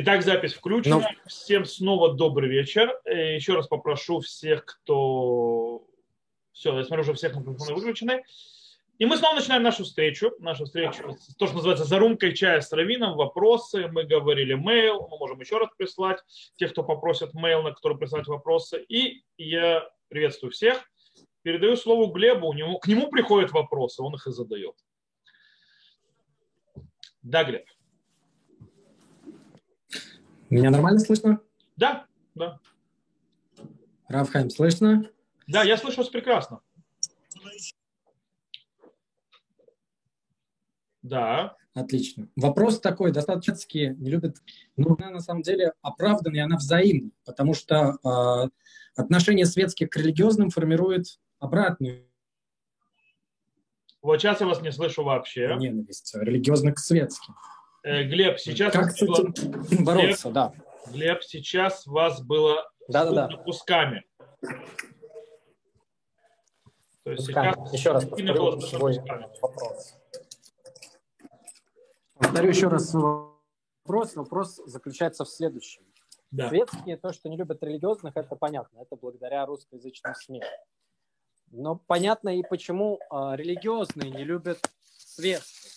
Итак, запись включена. Ну. Всем снова добрый вечер. Э, еще раз попрошу всех, кто... Все, я смотрю, уже всех микрофоны выключены. И мы снова начинаем нашу встречу. Нашу встречу, то, что называется «За румкой чая с Равином». Вопросы. Мы говорили mail. Мы можем еще раз прислать. Тех, кто попросит mail, на который прислать вопросы. И я приветствую всех. Передаю слово Глебу. У него, к нему приходят вопросы. Он их и задает. Да, Глеб. Меня нормально слышно? Да, да. Равхайм, слышно? Да, я слышу вас прекрасно. Да. Отлично. Вопрос такой, достаточно не любят, но она на самом деле оправдана, и она взаимна, потому что э, отношение светских к религиозным формирует обратную. Вот сейчас я вас не слышу вообще. Ненависть религиозных к светским. Э, Глеб, сейчас... Как с этим бороться, Глеб, да. Глеб, сейчас вас было да, да, да. кусками. То есть кусками. сейчас еще раз повторю свой вопрос. Повторю еще раз вопрос. Вопрос заключается в следующем. Да. Светские, то, что не любят религиозных, это понятно. Это благодаря русскоязычным СМИ. Но понятно и почему э, религиозные не любят светских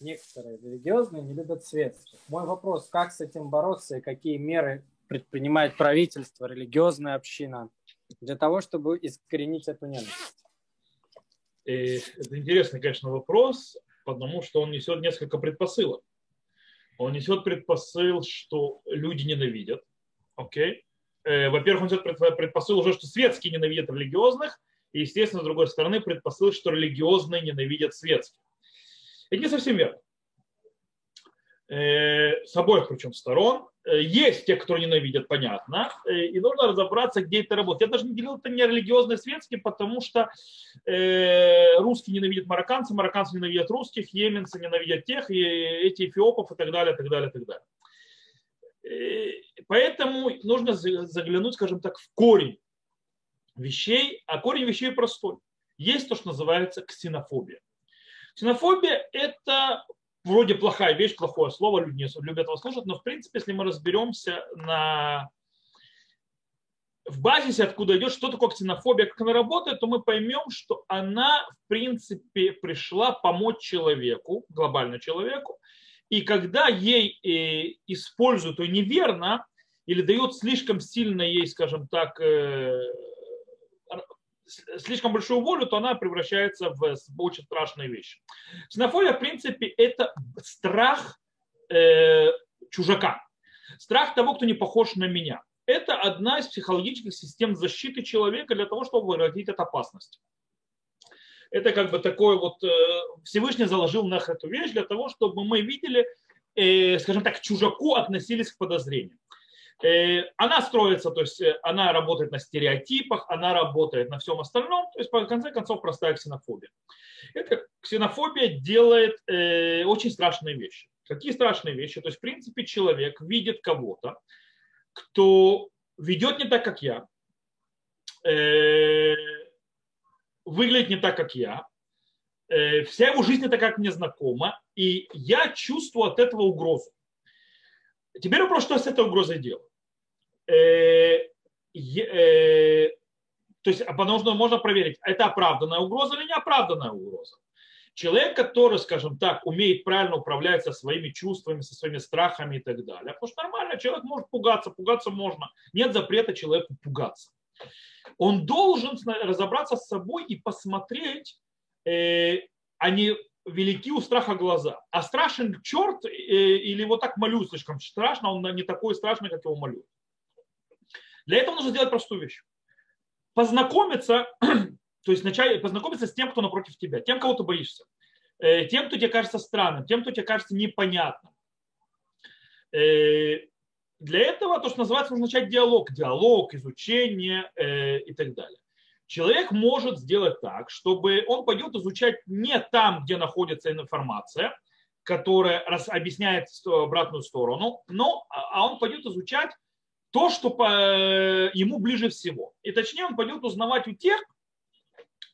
некоторые религиозные не любят светских. Мой вопрос, как с этим бороться и какие меры предпринимает правительство, религиозная община для того, чтобы искоренить эту ненависть? И это интересный, конечно, вопрос, потому что он несет несколько предпосылок. Он несет предпосыл, что люди ненавидят. Окей? Okay? Э, во-первых, он несет предпосыл уже, что светские ненавидят религиозных, и, естественно, с другой стороны, предпосыл, что религиозные ненавидят светских. Это не совсем верно. Э, с обоих причем сторон. Э, есть те, которые ненавидят, понятно, э, и нужно разобраться, где это работает. Я даже не делил это не религиозно светский, потому что русские ненавидят марокканцы, марокканцы ненавидят русских, йеменцы ненавидят тех, и эти эфиопов и так далее, и так далее, и так далее. Поэтому нужно заглянуть, скажем так, в корень вещей, а корень вещей простой. Есть то, что называется ксенофобия. Ксенофобия – это вроде плохая вещь, плохое слово, люди не любят его слушать, но в принципе, если мы разберемся на в базисе, откуда идет, что такое ксенофобия, как она работает, то мы поймем, что она, в принципе, пришла помочь человеку, глобально человеку, и когда ей э, используют ее неверно, или дают слишком сильно ей, скажем так, э, слишком большую волю, то она превращается в очень страшные вещи. Ксенофобия, в принципе, это страх э, чужака. Страх того, кто не похож на меня. Это одна из психологических систем защиты человека для того, чтобы выразить от опасности. Это как бы такой вот э, Всевышний заложил на эту вещь для того, чтобы мы видели, э, скажем так, к чужаку относились к подозрениям. Э, она строится, то есть э, она работает на стереотипах, она работает на всем остальном, то есть по конце концов простая ксенофобия. Эта ксенофобия делает э, очень страшные вещи. Какие страшные вещи? То есть в принципе человек видит кого-то, кто ведет не так, как я, выглядит не так, как я, вся его жизнь не так, как мне знакома, и я чувствую от этого угрозу. Теперь вопрос, что с этой угрозой делать? Э, э, то есть, потому что можно проверить, это оправданная угроза или неоправданная угроза. Человек, который, скажем так, умеет правильно управлять со своими чувствами, со своими страхами и так далее. Потому что нормально, человек может пугаться, пугаться можно. Нет запрета человеку пугаться. Он должен разобраться с собой и посмотреть, э, а не велики у страха глаза. А страшен черт, э, или вот так молю слишком страшно, он не такой страшный, как его молю. Для этого нужно сделать простую вещь. Познакомиться, то есть начать познакомиться с тем, кто напротив тебя, тем, кого ты боишься, э, тем, кто тебе кажется странным, тем, кто тебе кажется непонятным. Э, для этого то, что называется, нужно начать диалог, диалог, изучение и так далее человек может сделать так, чтобы он пойдет изучать не там, где находится информация, которая объясняет обратную сторону, но а, а он пойдет изучать то, что по, ему ближе всего. И точнее он пойдет узнавать у тех,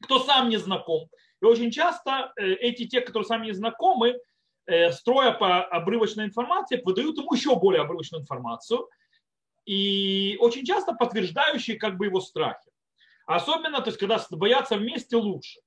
кто сам не знаком. И очень часто э, эти те, которые сами не знакомы, э, строя по обрывочной информации, выдают ему еще более обрывочную информацию, и очень часто подтверждающие как бы его страхи. Особенно, то есть, когда боятся вместе, лучше.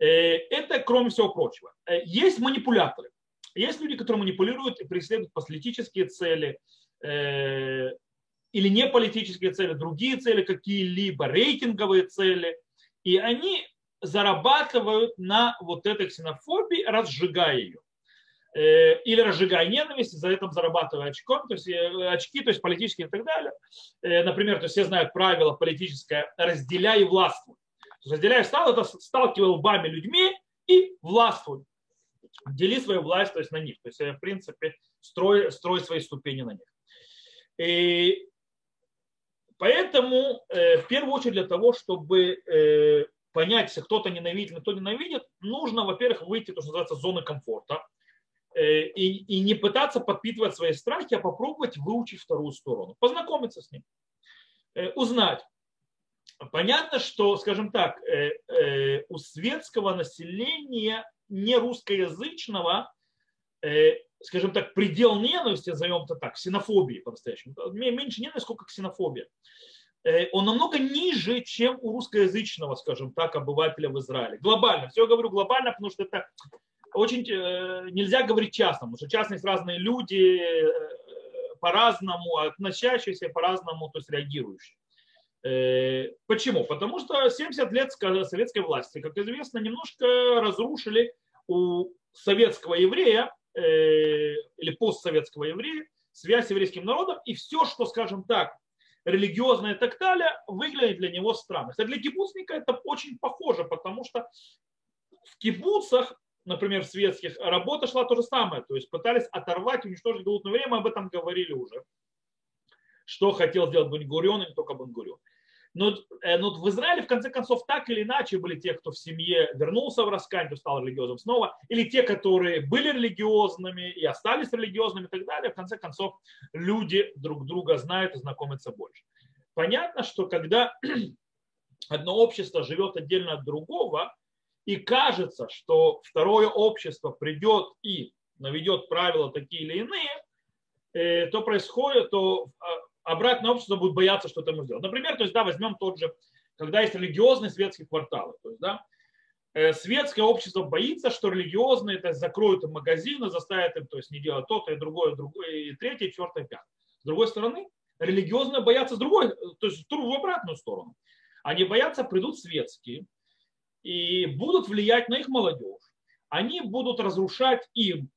Э, это кроме всего прочего. Э, есть манипуляторы. Есть люди, которые манипулируют и преследуют политические цели или не политические цели, другие цели какие-либо, рейтинговые цели. И они зарабатывают на вот этой ксенофобии, разжигая ее. Э, или разжигая ненависть, за это зарабатывая очком, то есть э, очки, то есть политические и так далее. Э, например, то есть все знают правило политическое «разделяй и властвуй». Разделяй стал, это сталкивай лбами людьми и властвуй. Дели свою власть то есть на них. То есть, в принципе, строй, строй свои ступени на них. И поэтому, в первую очередь, для того, чтобы понять, если кто-то ненавидит, кто ненавидит, нужно, во-первых, выйти, то, что называется, зоны комфорта и, и не пытаться подпитывать свои страхи, а попробовать выучить вторую сторону, познакомиться с ним, э, узнать. Понятно, что, скажем так, э, у светского населения не русскоязычного, скажем так, предел ненависти, назовем это так, ксенофобии по-настоящему, меньше ненависти, сколько ксенофобия. Э, он намного ниже, чем у русскоязычного, скажем так, обывателя в Израиле. Глобально. Все я говорю глобально, потому что это очень э, нельзя говорить частно, потому что частно есть разные люди э, по-разному, относящиеся по-разному, то есть реагирующие. Почему? Потому что 70 лет советской власти, как известно, немножко разрушили у советского еврея или постсоветского еврея связь с еврейским народом, и все, что, скажем так, религиозное и так далее, выглядит для него странно. Кстати, для кибуцника это очень похоже, потому что в кибуцах, например, в светских, работа шла то же самое. То есть пытались оторвать, уничтожить голодное время, мы об этом говорили уже. Что хотел сделать Бангурион и не только Бангурион. Но, э, но в Израиле, в конце концов, так или иначе были те, кто в семье вернулся в Раскань, стал религиозным снова, или те, которые были религиозными и остались религиозными и так далее. В конце концов, люди друг друга знают и знакомятся больше. Понятно, что когда одно общество живет отдельно от другого, и кажется, что второе общество придет и наведет правила такие или иные, э, то происходит, то а, обратное общество будет бояться что-то ему сделать. Например, то есть, да, возьмем тот же, когда есть религиозные светские кварталы. То есть, да, э, светское общество боится, что религиозные то есть, закроют им магазины, заставят им то есть, не делать то-то и другое, другое, и третье, и четвертое, и пятое. С другой стороны, религиозные боятся с другой, то есть в обратную сторону. Они боятся, придут светские и будут влиять на их молодежь. Они будут разрушать им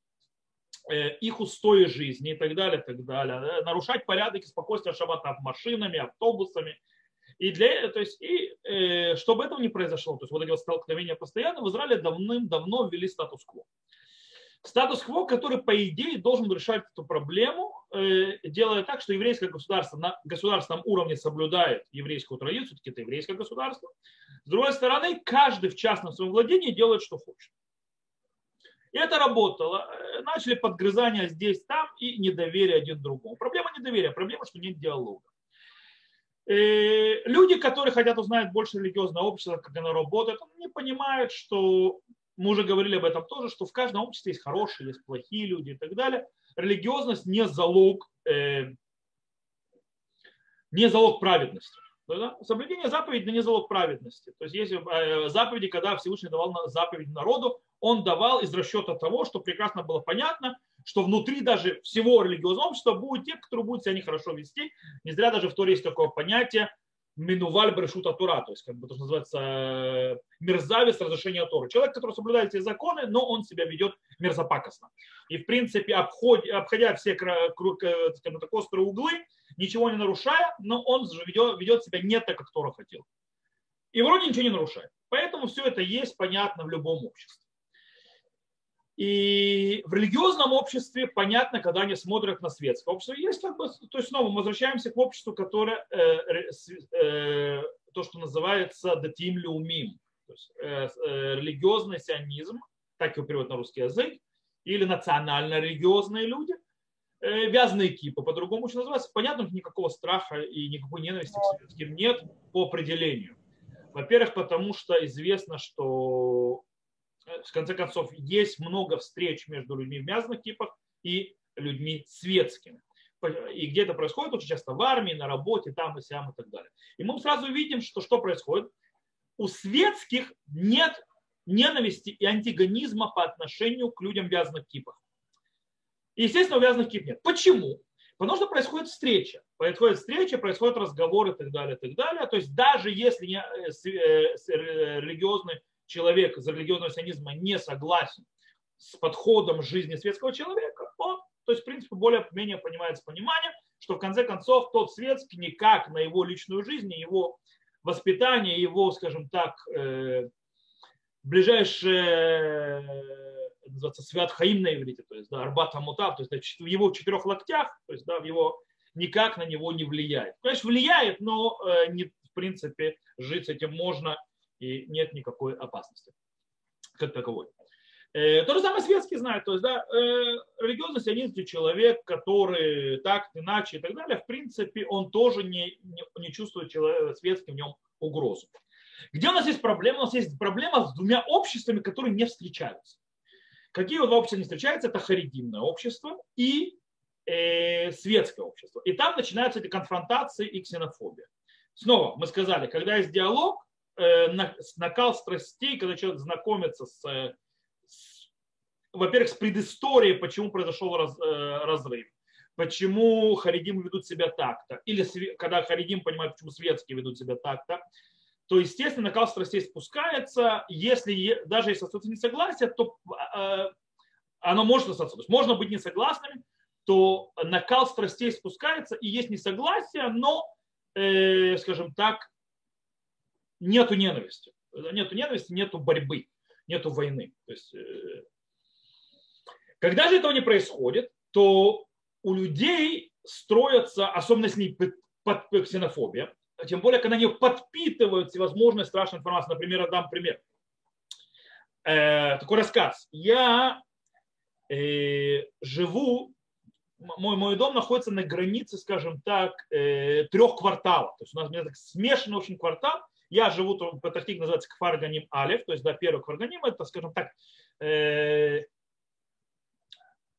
Э, их устои жизни и так далее, так далее. Нарушать порядок и спокойствие шаббата машинами, автобусами. И, для, то есть, и э, чтобы этого не произошло, то есть вот эти вот столкновения постоянно, в Израиле давным-давно ввели статус-кво. Статус-кво, который, по идее, должен решать эту проблему, э, делая так, что еврейское государство на государственном уровне соблюдает еврейскую традицию, все-таки это еврейское государство. С другой стороны, каждый в частном своем владении делает, что хочет. И это работало. Э, начали подгрызания здесь, там и недоверие один другому. Проблема недоверия, проблема, что нет диалога. Э, люди, которые хотят узнать больше религиозного общества, как оно работает, не понимают, что мы уже говорили об этом тоже, что в каждом обществе есть хорошие, есть плохие люди и так далее. Религиозность не залог, э, не залог праведности. Да? Соблюдение заповедей не залог праведности. То есть если э, заповеди, когда Всевышний давал заповедь народу, он давал из расчета того, что прекрасно было понятно, что внутри даже всего религиозного общества будут те, которые будут себя нехорошо вести. Не зря даже в Торе есть такое понятие минуваль брешута тура, то есть как бы то, что называется э, мерзавец разрешения Торы. Человек, который соблюдает эти законы, но он себя ведет мерзопакостно. И в принципе, обходя, обходя все скажем так, острые углы, ничего не нарушая, но он ведет, ведет себя не так, как Тора хотел. И вроде ничего не нарушает. Поэтому все это есть понятно в любом обществе. И в религиозном обществе понятно, когда они смотрят на светское общество. Есть как бы, то есть снова мы возвращаемся к обществу, которое э, э, то, что называется датим люмим, то есть э, э, религиозный сионизм, так его переводят на русский язык, или национально-религиозные люди, э, вязаные кипы, по-другому еще называется. Понятно, никакого страха и никакой ненависти к светским нет по определению. Во-первых, потому что известно, что в конце концов, есть много встреч между людьми в вязаных типах и людьми светскими. И где это происходит очень часто в армии, на работе, там и сям и так далее. И мы сразу видим, что что происходит. У светских нет ненависти и антигонизма по отношению к людям вязаных типах. естественно, у вязаных типов нет. Почему? Потому что происходит встреча. Происходит встреча, происходят разговоры и так далее, и так далее. То есть даже если не, э, э, э, человек из религиозного сионизма не согласен с подходом жизни светского человека, он, то есть, в принципе, более-менее понимает понимание, что в конце концов тот светский никак на его личную жизнь, его воспитание, его, скажем так, ближайшее называется свят Хаим на иврите, то есть да, Арбат Амутав, то есть в его четырех локтях, то есть да, в его никак на него не влияет. Конечно, влияет, но э, не, в принципе жить с этим можно и нет никакой опасности как таковой. Э, то же самое светский знает, то есть да, э, религиозный сионистский человек, который так, иначе и так далее, в принципе, он тоже не, не, не чувствует человек, светский в нем угрозу. Где у нас есть проблема? У нас есть проблема с двумя обществами, которые не встречаются. Какие вот общества не встречаются? Это харидимное общество и э, светское общество. И там начинаются эти конфронтации и ксенофобия. Снова мы сказали, когда есть диалог, накал страстей, когда человек знакомится с, с во-первых, с предысторией, почему произошел раз, э, разрыв, почему харидим ведут себя так-то, или когда харидим понимает, почему светские ведут себя так-то, то, естественно, накал страстей спускается. Если, даже если остается несогласие, то э, оно может остаться. То есть можно быть несогласными, то накал страстей спускается, и есть несогласие, но, э, скажем так, нету ненависти. Нету ненависти, нету борьбы, нету войны. То есть, э, когда же этого не происходит, то у людей строятся, особенно с ней под ксенофобия, тем более, когда они подпитывают всевозможные страшные информации. Например, дам пример. Э, такой рассказ. Я э, живу, мой, мой дом находится на границе, скажем так, э, трех кварталов. То есть у нас у меня так смешанный очень квартал. Я живу, Патахтик называется Кфарганим Алев, то есть да, первый Кфарганим, это, скажем так, э,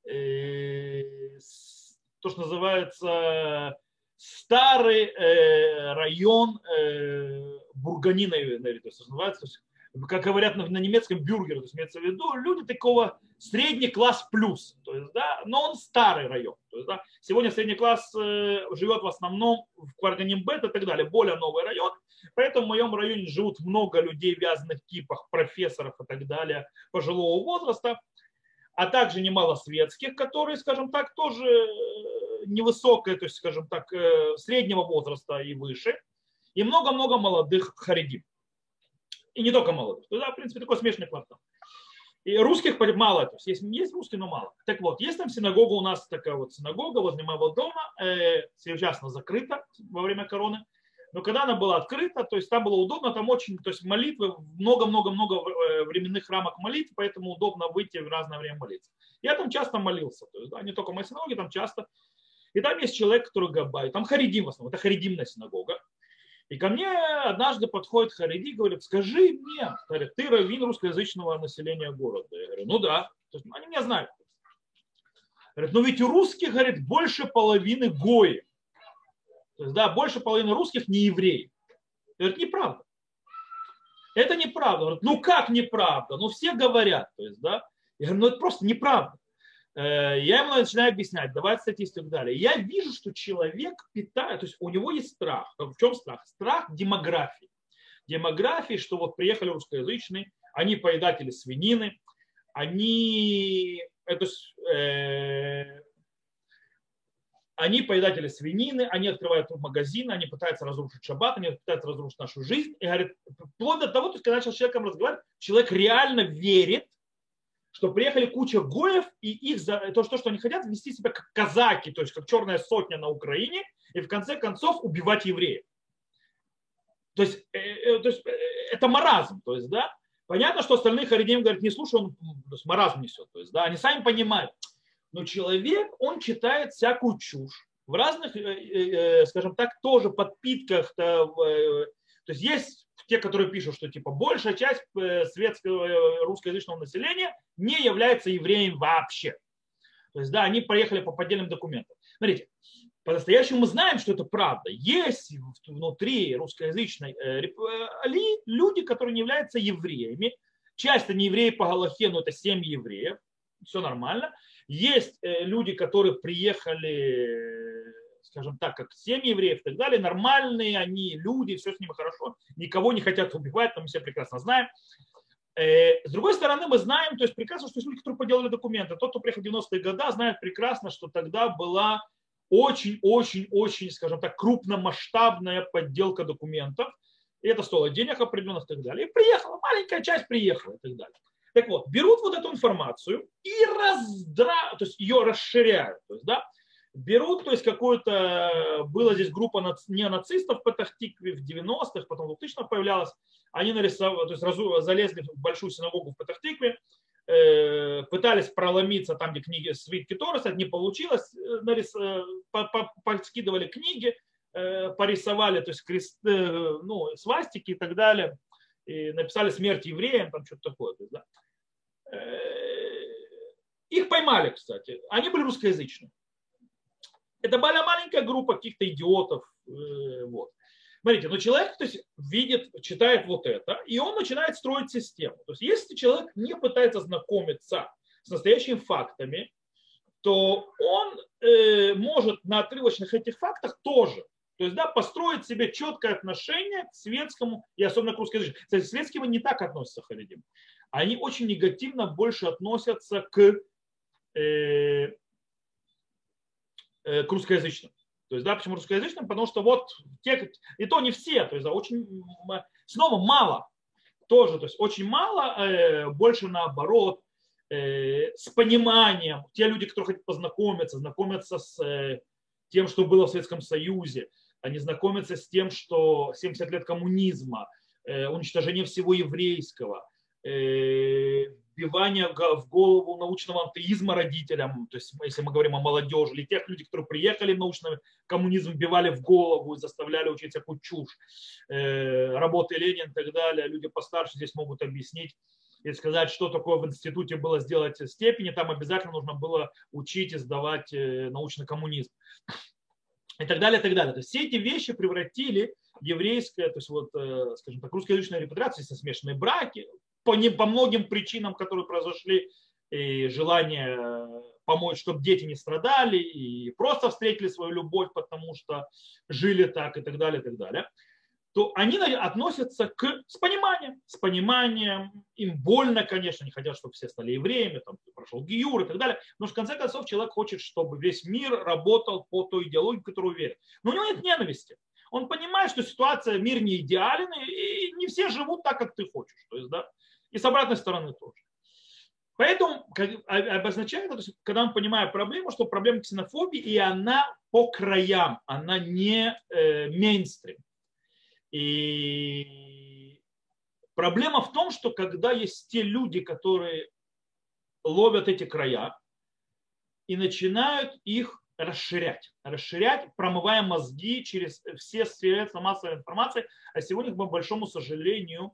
э, то, что называется старый э, район э, Бурганина, то есть называется, как говорят на, на немецком бюргер, то есть имеется в виду люди такого средний класс плюс, то есть, да, но он старый район. То есть, да, сегодня средний класс э, живет в основном в Кварганим Бет и так далее, более новый район, поэтому в моем районе живут много людей в вязаных типах, профессоров и так далее, пожилого возраста, а также немало светских, которые, скажем так, тоже невысокая, то есть, скажем так, э, среднего возраста и выше, и много-много молодых харидим. И не только молодых. То, в принципе, такой смешанный квартал. И русских мало, то есть есть, есть русские, но мало. Так вот, есть там синагога, у нас такая вот синагога возле моего дома, э, сейчас она закрыта во время короны, но когда она была открыта, то есть там было удобно, там очень, то есть молитвы, много-много-много э, временных рамок молитв, поэтому удобно выйти в разное время молиться. Я там часто молился, то есть, да, не только в моей синагоге, там часто и там есть человек, который габай, там харидим в основном, это харидимная синагога. И ко мне однажды подходит Хариди и говорит, скажи мне, ты раввин русскоязычного населения города. Я говорю, ну да. То есть, они меня знают. Говорит, но ведь у русских, говорит, больше половины гои. То есть, да, больше половины русских не евреи. Говорит, неправда. Это неправда. Говорит, ну как неправда? Ну все говорят. То есть, да. Я говорю, ну это просто неправда. Э, я ему начинаю объяснять, давать статистику и далее. Я вижу, что человек питает, то есть у него есть страх. В чем страх? Страх демографии. Демографии, что вот приехали русскоязычные, они поедатели свинины, они, это, э, они поедатели свинины, они открывают магазины, они пытаются разрушить шаббат, они пытаются разрушить нашу жизнь. И говорят, вплоть до того, то есть, когда начал с человеком разговаривать, человек реально верит, что приехали куча гоев, и их за то, что, что они хотят, вести себя как казаки, то есть как черная сотня на Украине, и в конце концов убивать евреев. То есть, э, э, то есть э, это маразм, то есть, да, понятно, что остальные харидим говорят, не слушай, он то есть, маразм несет, то есть, да, они сами понимают, но человек, он читает всякую чушь в разных, скажем так, тоже подпитках, То есть есть те, которые пишут, что типа большая часть э, светского э, русскоязычного населения не является евреем вообще. То есть, да, они проехали по поддельным документам. Смотрите, по-настоящему мы знаем, что это правда. Есть внутри русскоязычной э, Али люди, которые не являются евреями. Часто не евреи по Галахе, но это семьи евреев. Все нормально. Есть люди, которые приехали скажем так, как семьи евреев и так далее, нормальные они, люди, все с ними хорошо, никого не хотят убивать, там мы все прекрасно знаем. Э, с другой стороны, мы знаем, то есть прекрасно, что есть люди, которые поделали документы. Тот, кто приехал в 90-е годы, знает прекрасно, что тогда была очень-очень-очень, скажем так, крупномасштабная подделка документов. И это стоило денег определенных и так далее. И приехала, маленькая часть приехала и так далее. Так вот, берут вот эту информацию и раздра... то есть ее расширяют. То есть, да, берут, то есть какую-то, была здесь группа неонацистов в Патахтикве в 90-х, потом в 2000-х появлялась, они нарисовали, то есть разу, залезли в большую синагогу в Патахтикве, э, пытались проломиться там, где книги свитки Тороса, не получилось, э, нарис, э, по, по, поскидывали книги, порисовали, то есть крест, ну, свастики и так далее, и написали смерть евреям, там что-то такое. Есть, да. Э, их поймали, кстати. Они были русскоязычные. Это была маленькая группа каких-то идиотов. Э, вот. Смотрите, но человек то есть, видит, читает вот это, и он начинает строить систему. То есть если человек не пытается знакомиться с настоящими фактами, то он э, может на отрывочных этих фактах тоже то есть, да, построить себе четкое отношение к светскому, и особенно к русской языке. Кстати, светские не так относятся к Харидим. Они очень негативно больше относятся к э, Э, к русскоязычным. То есть, да, почему русскоязычным? Потому что вот те, и то не все, то есть, да, очень, снова мало тоже, то есть очень мало, э, больше наоборот, э, с пониманием, те люди, которые хотят познакомиться, знакомятся с тем, что было в Советском Союзе, они знакомятся с тем, что 70 лет коммунизма, уничтожение всего еврейского, вбивание в голову научного антеизма родителям, то есть если мы говорим о молодежи, или тех людей, которые приехали в научный коммунизм, вбивали в голову и заставляли учить всякую чушь, э, работы Ленин и так далее, люди постарше здесь могут объяснить и сказать, что такое в институте было сделать степени, там обязательно нужно было учить и сдавать э, научный коммунизм. И так далее, и так далее. То есть все эти вещи превратили еврейское, то есть вот, э, скажем так, русскоязычная репатриация, смешанные браки, по, не, по многим причинам, которые произошли, и желание э, помочь, чтобы дети не страдали, и просто встретили свою любовь, потому что жили так и так далее, и так далее, то они относятся к, с пониманием, с пониманием, им больно, конечно, не хотят, чтобы все стали евреями, там, прошел Гиюр и так далее, но в конце концов человек хочет, чтобы весь мир работал по той идеологии, в которую верит. Но у него нет ненависти. Он понимает, что ситуация, мир не идеален, и не все живут так, как ты хочешь. То есть, да, и с обратной стороны тоже. Поэтому обозначает, когда мы понимаем проблему, что проблема ксенофобии, и она по краям, она не э, мейнстрим. И проблема в том, что когда есть те люди, которые ловят эти края и начинают их расширять, расширять, промывая мозги через все средства массовой информации, а сегодня, к большому сожалению,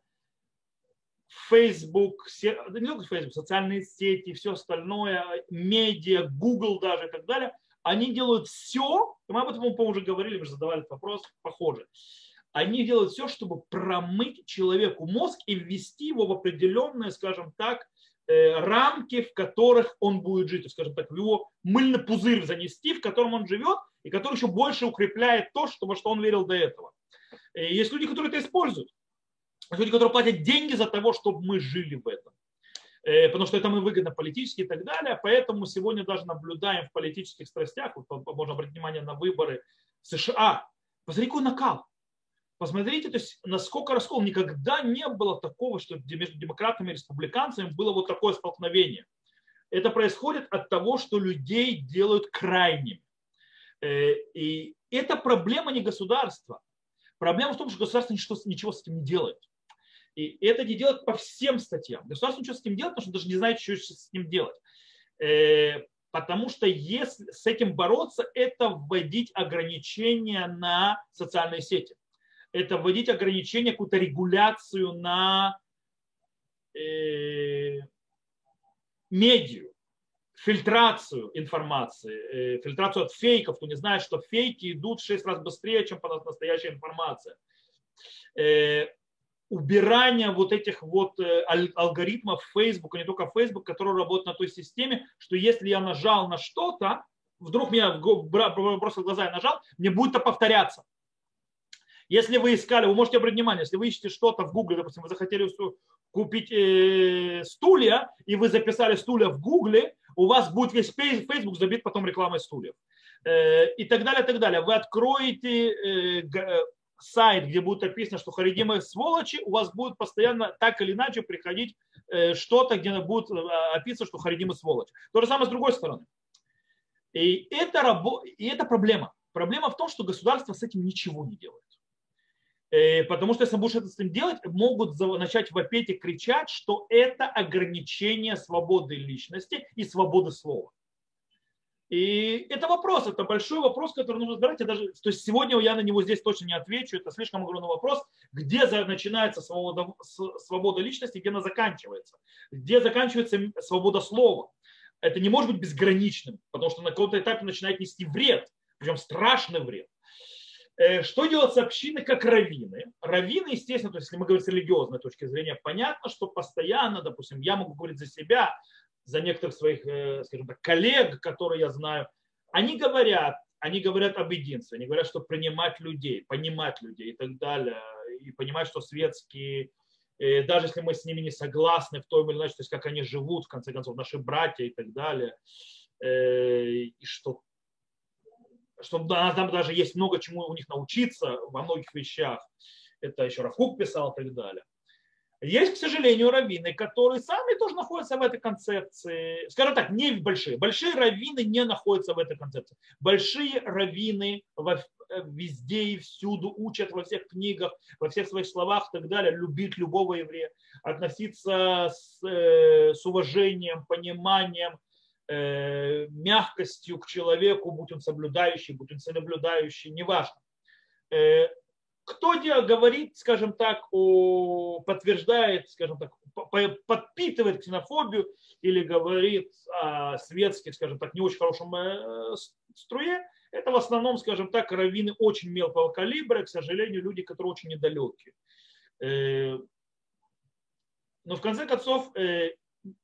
Facebook, не только Facebook, социальные сети, все остальное, медиа, Google даже и так далее, они делают все, мы об этом, по-моему, уже говорили, мы же задавали этот вопрос, похоже, они делают все, чтобы промыть человеку мозг и ввести его в определенные, скажем так, э, рамки, в которых он будет жить, скажем так, в его мыльный пузырь занести, в котором он живет, и который еще больше укрепляет то, что, во что он верил до этого. И есть люди, которые это используют люди, которые платят деньги за того, чтобы мы жили в этом. Э, потому что это мы выгодно политически и так далее. Поэтому сегодня даже наблюдаем в политических страстях, можно обратить внимание на выборы США. Посмотрите, какой накал. Посмотрите, то есть насколько раскол. Никогда не было такого, что между демократами и республиканцами было вот такое столкновение. Это происходит от того, что людей делают крайними. Э, и это проблема не государства. Проблема в том, что государство ничего, ничего с этим не делает. И это не делать по всем статьям. Государство ничего с этим делать, потому что даже не знает, что с ним делать. Э, потому что если с этим бороться, это вводить ограничения на социальные сети. Это вводить ограничения, какую-то регуляцию на э, медиа, фильтрацию информации, э, фильтрацию от фейков, кто не знает, что фейки идут в 6 раз быстрее, чем настоящая информация. Э, убирание вот этих вот э, алгоритмов Facebook, а не только Facebook, которые работают на той системе, что если я нажал на что-то, вдруг меня бросил глаза и нажал, мне будет это повторяться. Если вы искали, вы можете обратить внимание, если вы ищете что-то в Гугле, допустим, вы захотели купить э, стулья, и вы записали стулья в Гугле, у вас будет весь Facebook забит потом рекламой стульев. Э, и так далее, и так далее. Вы откроете э, э сайт, где будет описано, что харидимы сволочи, у вас будет постоянно так или иначе приходить э, что-то, где будет э, описано, что харидимы сволочи. То же самое с другой стороны. И это, рабо... и это проблема. Проблема в том, что государство с этим ничего не делает. Э, потому что если будешь это с этим делать, могут начать вопить и кричать, что это ограничение свободы личности и свободы слова. И это вопрос, это большой вопрос, который нужно разбирать. Я даже, то есть сегодня я на него здесь точно не отвечу, это слишком огромный вопрос, где начинается свобода, свобода личности, где она заканчивается, где заканчивается свобода слова. Это не может быть безграничным, потому что на каком-то этапе начинает нести вред, причем страшный вред. Э, что делать с общиной, как раввины? Раввины, естественно, то есть если мы говорим с религиозной точки зрения, понятно, что постоянно, допустим, я могу говорить за себя, за некоторых своих, э, скажем так, коллег, которые я знаю, они говорят, они говорят об единстве, они говорят, что принимать людей, понимать людей и так далее, и понимать, что светские, э, даже если мы с ними не согласны в том или ином, то есть как они живут, в конце концов, наши братья и так далее, и что что там даже есть много чему у них научиться во многих вещах. Это еще Рафук писал и так далее. Есть, к сожалению, раввины, которые сами тоже находятся в этой концепции. Скажем так, не большие. Большие раввины не находятся в этой концепции. Большие раввины везде и всюду учат во всех книгах, во всех своих словах и так далее, любить любого еврея, относиться с, э, с уважением, пониманием, мягкостью к человеку, будь он соблюдающий, будь он соблюдающий, неважно. Э, кто говорит, скажем так, о, подтверждает, скажем так, подпитывает ксенофобию или говорит о светских, скажем так, не очень хорошем э, струе, это в основном, скажем так, раввины очень мелкого калибра, к сожалению, люди, которые очень недалекие. Э, но в конце концов, э,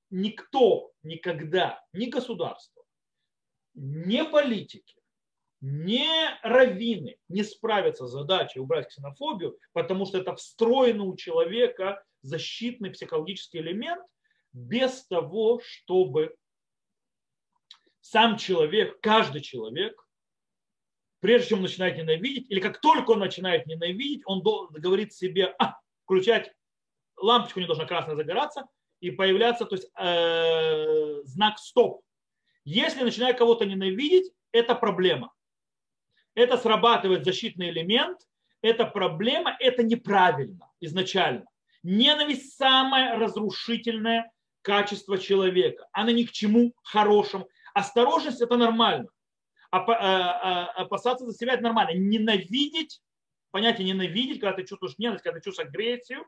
никто никогда, ни государство, ни политики, ни раввины не справятся с задачей убрать ксенофобию, потому что это встроенный у человека защитный психологический элемент, без того, чтобы сам человек, каждый человек, прежде чем начинает ненавидеть, или как только он начинает ненавидеть, он говорит себе, а, включать лампочку не должна красная загораться, и появляться, то есть э, знак стоп. Если начинаю кого-то ненавидеть, это проблема. Это срабатывает защитный элемент, это проблема, это неправильно изначально. Ненависть самое разрушительное качество человека. Она ни к чему хорошему. Осторожность это нормально. Э, э, опасаться за себя это нормально. Ненавидеть, понятие ненавидеть, когда ты чувствуешь ненависть, когда ты чувствуешь агрессию,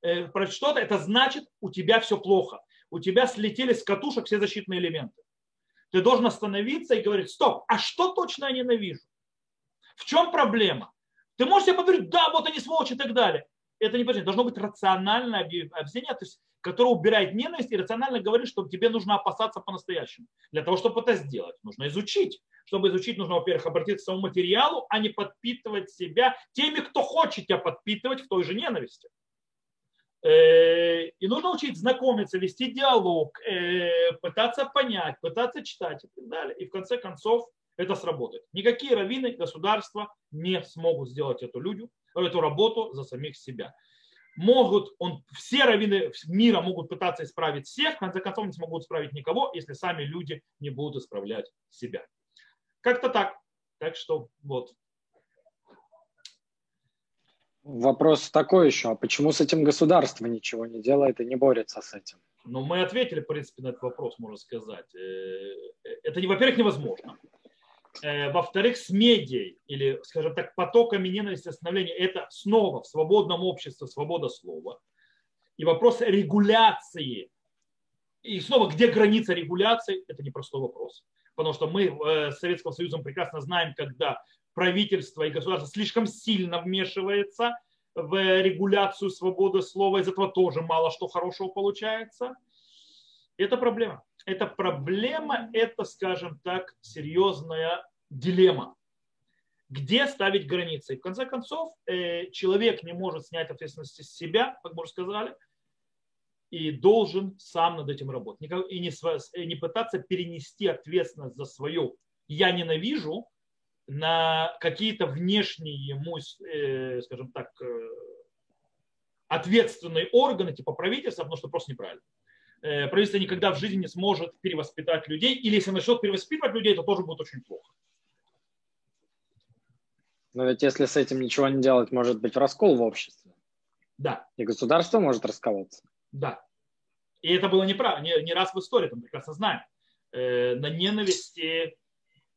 про что-то, это значит, у тебя все плохо. У тебя слетели с катушек все защитные элементы. Ты должен остановиться и говорить, стоп, а что точно я ненавижу? В чем проблема? Ты можешь себе поверить, да, вот они сволочи и так далее. Это не понятно. Должно быть рациональное объяснение, то есть, которое убирает ненависть и рационально говорит, что тебе нужно опасаться по-настоящему. Для того, чтобы это сделать, нужно изучить. Чтобы изучить, нужно, во-первых, обратиться к самому материалу, а не подпитывать себя теми, кто хочет тебя подпитывать в той же ненависти. Э, и нужно учить знакомиться, вести диалог, э, пытаться понять, пытаться читать и так далее. И в конце концов это сработает. Никакие раввины государства не смогут сделать эту, людю, эту работу за самих себя. Могут, он, все раввины мира могут пытаться исправить всех, в конце концов не смогут исправить никого, если сами люди не будут исправлять себя. Как-то так. Так что вот. Вопрос такой еще, а почему с этим государство ничего не делает и не борется с этим? Ну, мы ответили, в принципе, на этот вопрос, можно сказать. Э, это, во-первых, невозможно. Э, во-вторых, с медией или, скажем так, потоками ненависти становления. Это снова в свободном обществе свобода слова. И вопрос регуляции. И снова, где граница регуляции, это непростой вопрос. Потому что мы э, с Советским Союзом прекрасно знаем, когда правительство и государство слишком сильно вмешивается в регуляцию свободы слова, из этого тоже мало что хорошего получается. Это проблема. Это проблема, это, скажем так, серьезная дилемма. Где ставить границы? И в конце концов, э, человек не может снять ответственности с себя, как мы уже сказали, и должен сам над этим работать. И не, пытаться перенести ответственность за свое «я ненавижу» на какие-то внешние ему, э, скажем так, э, ответственные органы, типа правительства, потому что просто неправильно. Э, правительство никогда в жизни не сможет перевоспитать людей, или если начнет перевоспитывать людей, то тоже будет очень плохо. Но ведь если с этим ничего не делать, может быть раскол в обществе. Да. И государство может расколоться. Да. И это было неправильно, не, не раз в истории, мы прекрасно знаем. На ненависти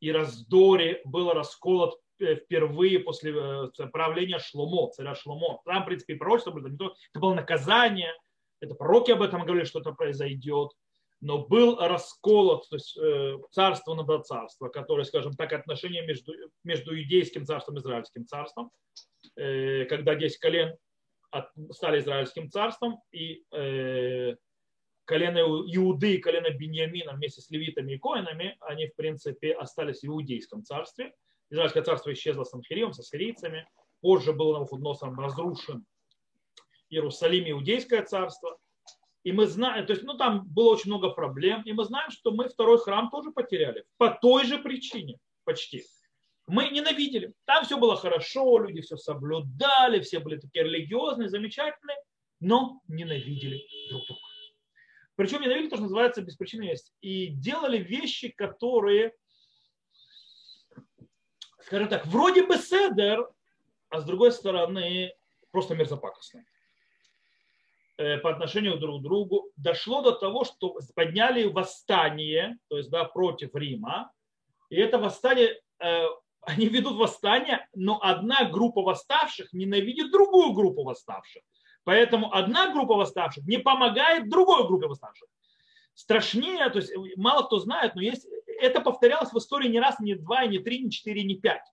и раздоре было расколот э, впервые после э, правления Шломо, царя Шломо. Там, в принципе, и пророчество было, это было наказание, это пророки об этом говорили, что это произойдет. Но был расколот, то есть э, царство на царство, которое, скажем так, отношение между, между иудейским царством и израильским царством, когда 10 колен стали израильским царством, и колено Иуды и колено Беньямина вместе с левитами и коинами, они, в принципе, остались в Иудейском царстве. Израильское царство исчезло с Анхирием, со сирийцами. Позже было Навуходоносором разрушен Иерусалим, Иудейское царство. И мы знаем, то есть, ну, там было очень много проблем, и мы знаем, что мы второй храм тоже потеряли. По той же причине, почти. Мы ненавидели. Там все было хорошо, люди все соблюдали, все были такие религиозные, замечательные, но ненавидели друг друга. Причем ненавидели то, что называется беспричинной есть. И делали вещи, которые, скажем так, вроде бы седер, а с другой стороны просто мерзопакостные э, по отношению друг к другу. Дошло до того, что подняли восстание, то есть да, против Рима. И это восстание, э, они ведут восстание, но одна группа восставших ненавидит другую группу восставших. Поэтому одна группа восставших не помогает другой группе восставших. Страшнее, то есть мало кто знает, но есть, это повторялось в истории не раз, не два, не три, не четыре, не пять.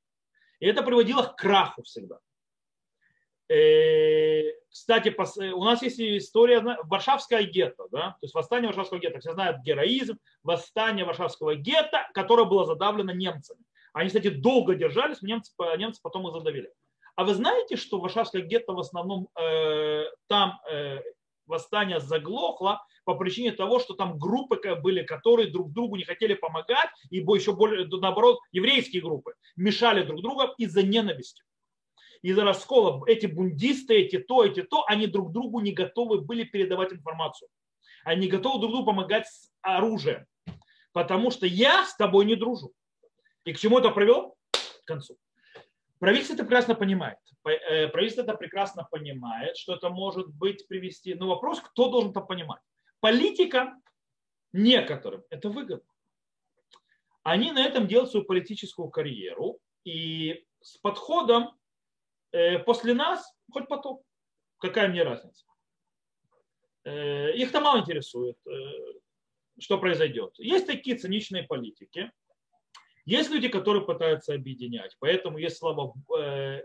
И это приводило к краху всегда. Э, кстати, у нас есть история Варшавская гетто, да? то есть восстание Варшавского гетто. Все знают героизм, восстание Варшавского гетто, которое было задавлено немцами. Они, кстати, долго держались, немцы, немцы потом их задавили. А вы знаете, что Варшавское гетто в основном э, там э, восстание заглохло по причине того, что там группы были, которые друг другу не хотели помогать, и еще более, наоборот, еврейские группы мешали друг другу из-за ненависти. Из-за раскола эти бундисты, эти то, эти то, они друг другу не готовы были передавать информацию. Они готовы друг другу помогать с оружием. Потому что я с тобой не дружу. И к чему это привело? К концу. Правительство это прекрасно понимает. Э, правительство это прекрасно понимает, что это может быть привести. Но вопрос, кто должен это понимать? Политика некоторым это выгодно. Они на этом делают свою политическую карьеру. И с подходом э, после нас хоть потом. Какая мне разница? Э, их-то мало интересует, что произойдет. Есть такие циничные политики, есть люди, которые пытаются объединять, поэтому есть слова. Э, э,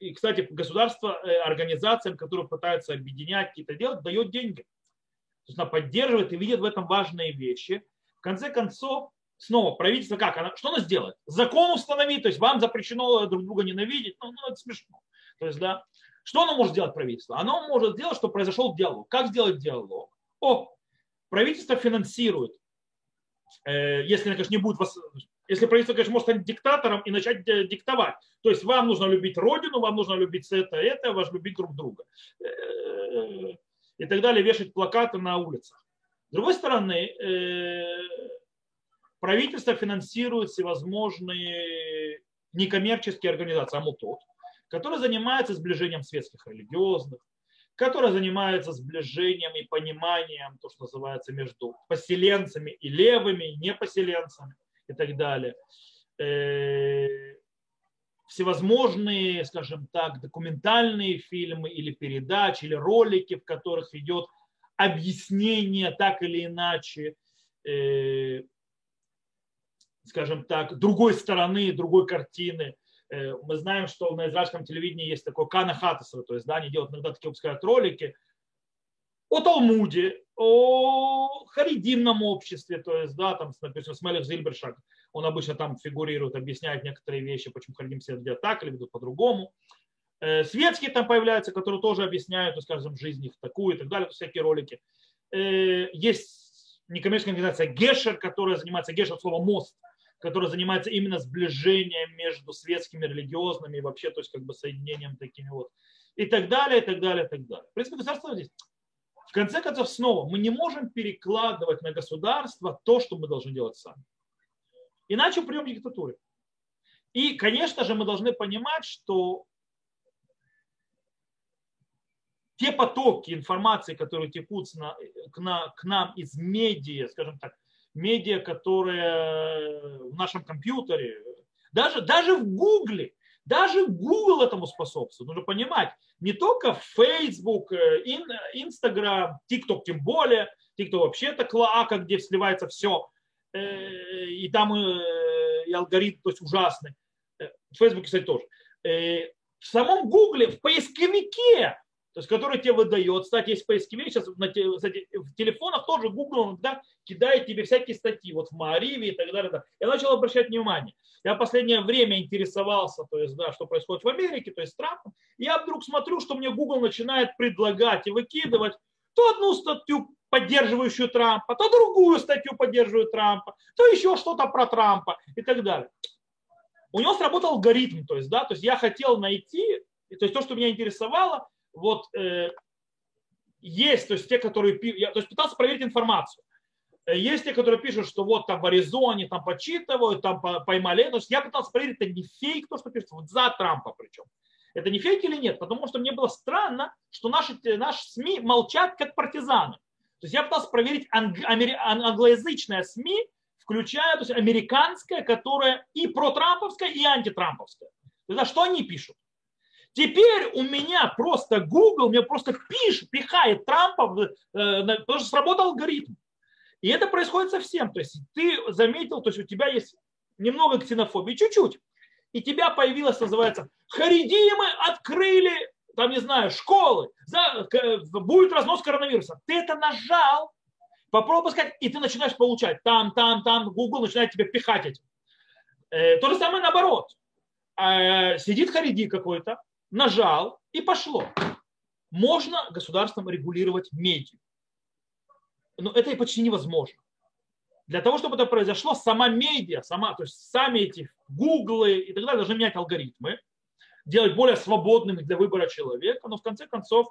и, кстати, государство э, организациям, которые пытаются объединять, какие-то делать, дает деньги. То есть она поддерживает и видит в этом важные вещи. В конце концов, снова правительство как? Она, что оно сделает? Закон установить, то есть вам запрещено друг друга ненавидеть. Ну, ну это смешно. То есть, да, что оно может сделать правительство? Оно может сделать, чтобы произошел диалог. Как сделать диалог? О, правительство финансирует, если, конечно, не будет если правительство, конечно, может стать диктатором и начать э, диктовать. То есть вам нужно любить родину, вам нужно любить это, это, вас любить друг друга. Э, и так далее, вешать плакаты на улицах. С другой стороны, э, правительство финансирует всевозможные некоммерческие организации, амутот, которые занимаются сближением светских религиозных, которые занимаются сближением и пониманием, то, что называется, между поселенцами и левыми, и непоселенцами и так далее. э, всевозможные, скажем так, документальные фильмы или передачи, или ролики, в которых идет объяснение так или иначе, э, скажем так, другой стороны, другой картины. Э, мы знаем, что на израильском телевидении есть такой Кана то есть да, они делают иногда такие выпускают ролики о Талмуде, о харидимном обществе, то есть, да, там, например, Смелих Зильбершаг, он обычно там фигурирует, объясняет некоторые вещи, почему харидим себя ведут так или ведут по-другому. Э, светские там появляются, которые тоже объясняют, скажем, жизнь их такую и так далее, всякие ролики. Э, есть некоммерческая организация Гешер, которая занимается, Гешер слово мост, которая занимается именно сближением между светскими, религиозными и вообще, то есть как бы соединением такими вот и так далее, и так далее, и так далее. В принципе, государство здесь. В конце концов, снова, мы не можем перекладывать на государство то, что мы должны делать сами. Иначе прием диктатуры. И, конечно же, мы должны понимать, что те потоки информации, которые текут к, к нам из медиа, скажем так, медиа, которые в нашем компьютере, даже, даже в Гугле, даже Google этому способствует. Нужно понимать, не только Facebook, Instagram, TikTok тем более, TikTok вообще это клоака, где сливается все, э, и там э, и алгоритм то есть ужасный. Э, в Facebook, кстати, тоже. В самом Гугле, в поисковике то есть который тебе выдает. Кстати, есть поисковик, сейчас на, кстати, в телефонах тоже Google иногда кидает тебе всякие статьи, вот в Мариве и так далее. Да. Я начал обращать внимание. Я в последнее время интересовался, то есть, да, что происходит в Америке, то есть Трампом. Я вдруг смотрю, что мне Google начинает предлагать и выкидывать то одну статью, поддерживающую Трампа, то другую статью, поддерживающую Трампа, то еще что-то про Трампа и так далее. У него сработал алгоритм, то есть, да, то есть я хотел найти, то есть то, что меня интересовало, вот э, есть, то есть те, которые, я, то есть пытался проверить информацию. Э, есть те, которые пишут, что вот там в Аризоне там почитывают, там поймали. То есть я пытался проверить, это не фейк, то, что пишут, вот за Трампа причем. Это не фейк или нет? Потому что мне было странно, что наши, наши СМИ молчат как партизаны. То есть я пытался проверить англоязычные СМИ, включая то есть американское, которое и протрамповское, и антитрамповское. То есть, а что они пишут? Теперь у меня просто Google мне просто пишет, пихает Трампа, э, потому что сработал алгоритм. И это происходит со всем. То есть ты заметил, то есть у тебя есть немного ксенофобии, чуть-чуть. И тебя появилось, называется, харидимы открыли, там, не знаю, школы, за, будет разнос коронавируса. Ты это нажал, попробуй сказать, и ты начинаешь получать. Там, там, там, Google начинает тебе пихать этим. Э, то же самое наоборот. Э, сидит хариди какой-то, нажал и пошло. Можно государством регулировать медиа. Но это и почти невозможно. Для того, чтобы это произошло, сама медиа, сама, то есть сами эти гуглы и так далее должны менять алгоритмы, делать более свободными для выбора человека, но в конце концов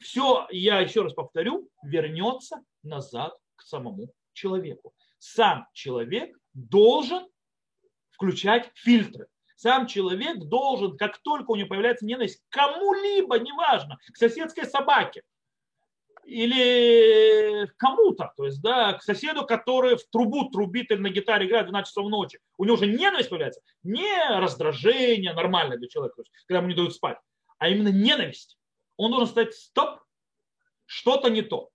все, я еще раз повторю, вернется назад к самому человеку. Сам человек должен включать фильтры сам человек должен, как только у него появляется ненависть кому-либо, неважно, к соседской собаке или кому-то, то есть, да, к соседу, который в трубу трубит или на гитаре играет в 12 часов ночи, у него уже ненависть появляется, не раздражение, нормально для человека, когда ему не дают спать, а именно ненависть. Он должен сказать, стоп, что-то не то.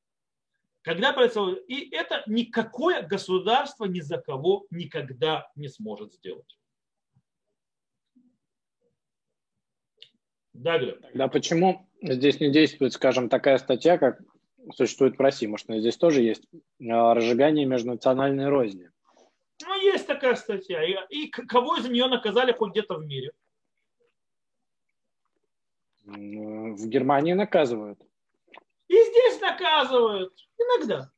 Когда происходит, и это никакое государство ни за кого никогда не сможет сделать. Да, Глеб. Тогда почему здесь не действует, скажем, такая статья, как существует в России? Может, здесь тоже есть а, разжигание межнациональной розни? Ну, есть такая статья. И, и кого из нее наказали хоть где-то в мире? В Германии наказывают. И здесь наказывают. Иногда.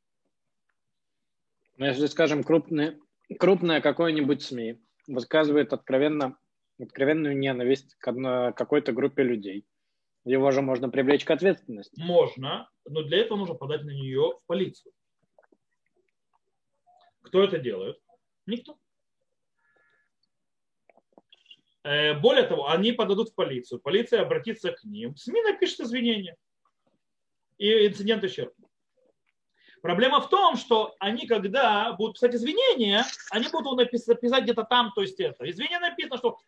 Но если, скажем, крупное, крупное какое-нибудь СМИ высказывает откровенно откровенную ненависть к какой-то группе людей. Его же можно привлечь к ответственности. Можно, но для этого нужно подать на нее в полицию. Кто это делает? Никто. Э, более того, они подадут в полицию, полиция обратится к ним, СМИ напишет извинения, и инцидент исчерпан. Проблема в том, что они, когда будут писать извинения, они будут написать, писать где-то там, то есть это. Извинения написано, что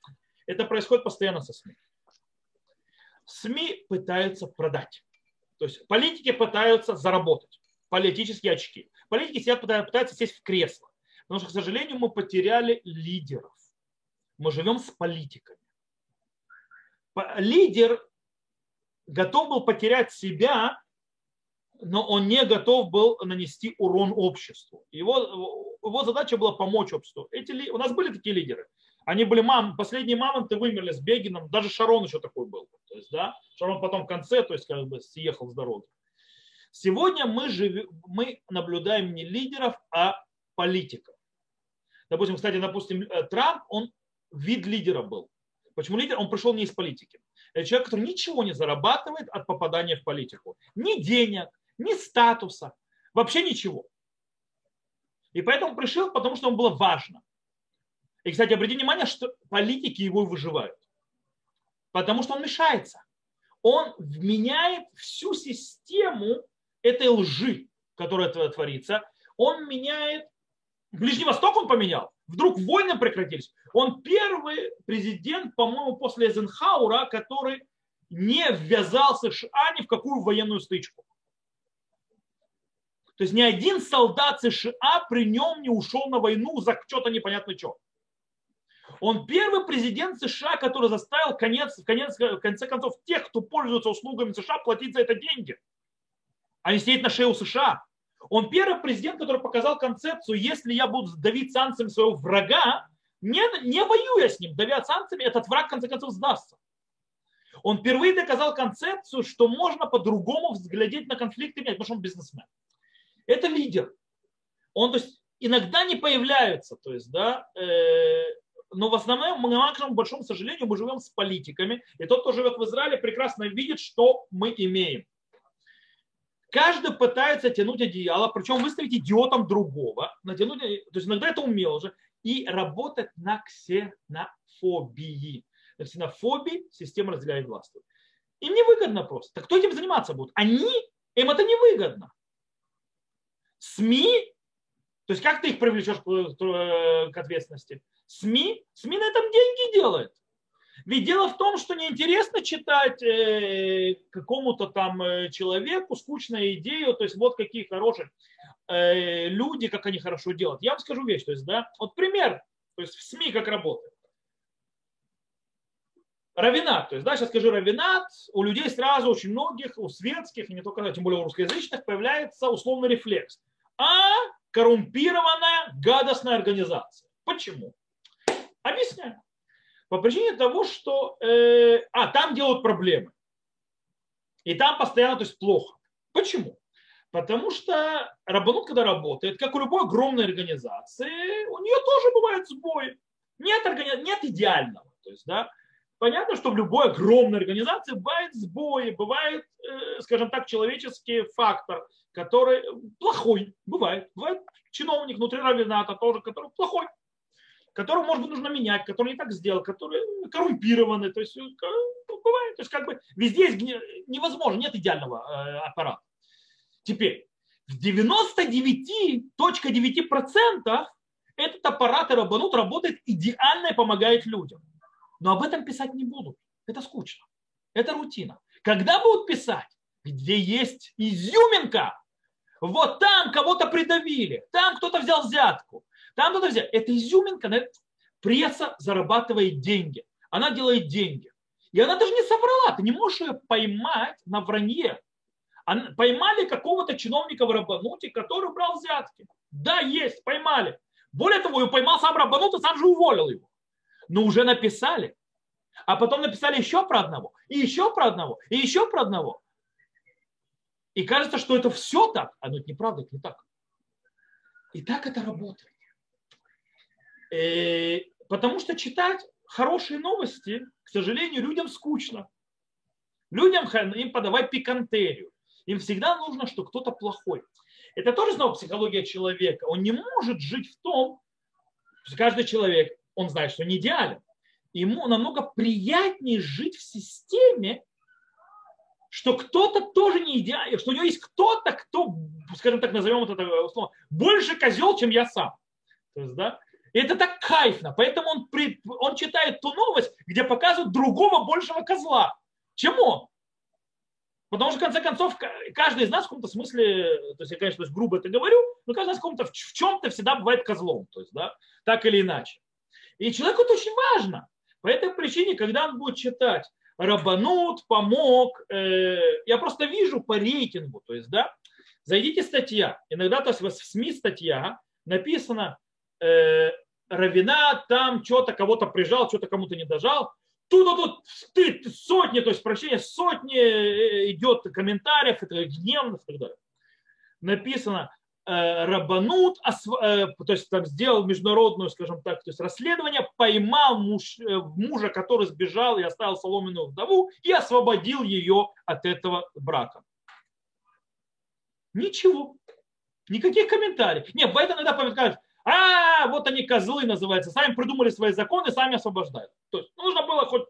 это происходит постоянно со СМИ. СМИ пытаются продать. То есть политики пытаются заработать политические очки. Политики сидят, пытаются сесть в кресло. Потому что, к сожалению, мы потеряли лидеров. Мы живем с политиками. Лидер готов был потерять себя но он не готов был нанести урон обществу. Его, его задача была помочь обществу. Эти, у нас были такие лидеры. Они были мам, последние мамонты вымерли с Бегином, даже Шарон еще такой был. То есть, да, Шарон потом в конце, то есть как бы съехал с дороги. Сегодня мы, живем, мы наблюдаем не лидеров, а политиков. Допустим, кстати, допустим, э, Трамп, он вид лидера был. Почему лидер? Он пришел не из политики. Это человек, который ничего не зарабатывает от попадания в политику. Ни денег, ни статуса, вообще ничего. И поэтому пришел, потому что ему было важно. И, кстати, обратите внимание, что политики его выживают. Потому что он мешается. Он меняет всю систему этой лжи, которая творится. Он меняет... Ближний Восток он поменял. Вдруг войны прекратились. Он первый президент, по-моему, после Эйзенхаура, который не ввязался США ни в какую военную стычку. То есть ни один солдат США при нем не ушел на войну за что-то непонятно что. Он первый президент США, который заставил конец, конец, в конце концов тех, кто пользуется услугами США, платить за это деньги, а не сидеть на шее у США. Он первый президент, который показал концепцию, если я буду давить санкциями своего врага, не, не воюя с ним, давя санкциями, этот враг в конце концов сдастся. Он впервые доказал концепцию, что можно по-другому взглядеть на конфликты, потому что он бизнесмен. Это лидер. Он то есть, иногда не появляется, то есть, да, э, но в основном, к нашему большому сожалению, мы живем с политиками, и тот, кто живет в Израиле, прекрасно видит, что мы имеем. Каждый пытается тянуть одеяло, причем выставить идиотом другого, натянуть, то есть иногда это умело уже, и работать на ксенофобии. На ксенофобии система разделяет власть. Им не выгодно просто. Так кто этим заниматься будет? Они, им это не выгодно. СМИ, то есть как ты их привлечешь к ответственности? СМИ, СМИ на этом деньги делают. Ведь дело в том, что неинтересно читать э, какому-то там э, человеку скучную идею, то есть вот какие хорошие э, люди, как они хорошо делают. Я вам скажу вещь, то есть, да, вот пример, то есть в СМИ как работает. Равинат, то есть, да, сейчас скажу равинат, у людей сразу очень многих, у светских, и не только, тем более у русскоязычных, появляется условный рефлекс. А коррумпированная, гадостная организация. Почему? Объясняю. По причине того, что э, а, там делают проблемы. И там постоянно то есть, плохо. Почему? Потому что Рабанут, когда работает, как у любой огромной организации, у нее тоже бывают сбои. Нет, органи... нет идеального. То есть, да, понятно, что в любой огромной организации бывают сбои, бывает, э, скажем так, человеческий фактор, который плохой, бывает. Бывает чиновник внутри равената тоже, который плохой, которого, может быть, нужно менять, который не так сделал, который коррумпированный. То есть, э, бывает. То есть, как бы везде есть невозможно, нет идеального э, аппарата. Теперь, в 99.9% этот аппарат и рабанут работает идеально и помогает людям. Но об этом писать не будут. Это скучно. Это рутина. Когда будут писать? Где есть изюминка. Вот там кого-то придавили, там кто-то взял взятку, там кто-то взял. Это изюминка. Пресса зарабатывает деньги. Она делает деньги. И она даже не соврала. Ты не можешь ее поймать на вранье. Поймали какого-то чиновника в Рабануте, который брал взятки. Да, есть, поймали. Более того, его поймал сам Рабанут и сам же уволил его но уже написали. А потом написали еще про одного, и еще про одного, и еще про одного. И кажется, что это все так, а ну это неправда, это не так. И так это работает. И э, потому что читать хорошие новости, к сожалению, людям скучно. Людям им подавать пикантерию. Им всегда нужно, что кто-то плохой. Это тоже снова психология человека. Он не может жить в том, что каждый человек он знает, что не идеален. Ему намного приятнее жить в системе, что кто-то тоже не идеален, что у него есть кто-то, кто, скажем так, назовем это условно, больше козел, чем я сам. То есть, да, и это так кайфно. Поэтому он, при, он читает ту новость, где показывают другого большего козла, чем он. Потому что, в конце концов, каждый из нас в каком-то смысле, то есть я, конечно, грубо это говорю, но каждый из нас в, в чем-то всегда бывает козлом, то есть, да, так или иначе. И человеку это очень важно. По этой причине, когда он будет читать Рабанут помог, э, я просто вижу по рейтингу, то есть, да, зайдите статья, иногда то есть в СМИ статья написано, э, Равина там что-то кого-то прижал, что-то кому-то не дожал, тут тут ты, сотни, то есть прощения, сотни э, идет комментариев, это гневных и так далее. Написано, Рабанут, э, то есть там сделал международную, скажем так, то есть расследование, поймал муж, э, мужа, который сбежал и оставил соломенную вдову, и освободил ее от этого брака. Ничего. Никаких комментариев. Нет, Байден иногда помогает, а, вот они козлы называются, сами придумали свои законы, сами освобождают. То есть нужно было хоть,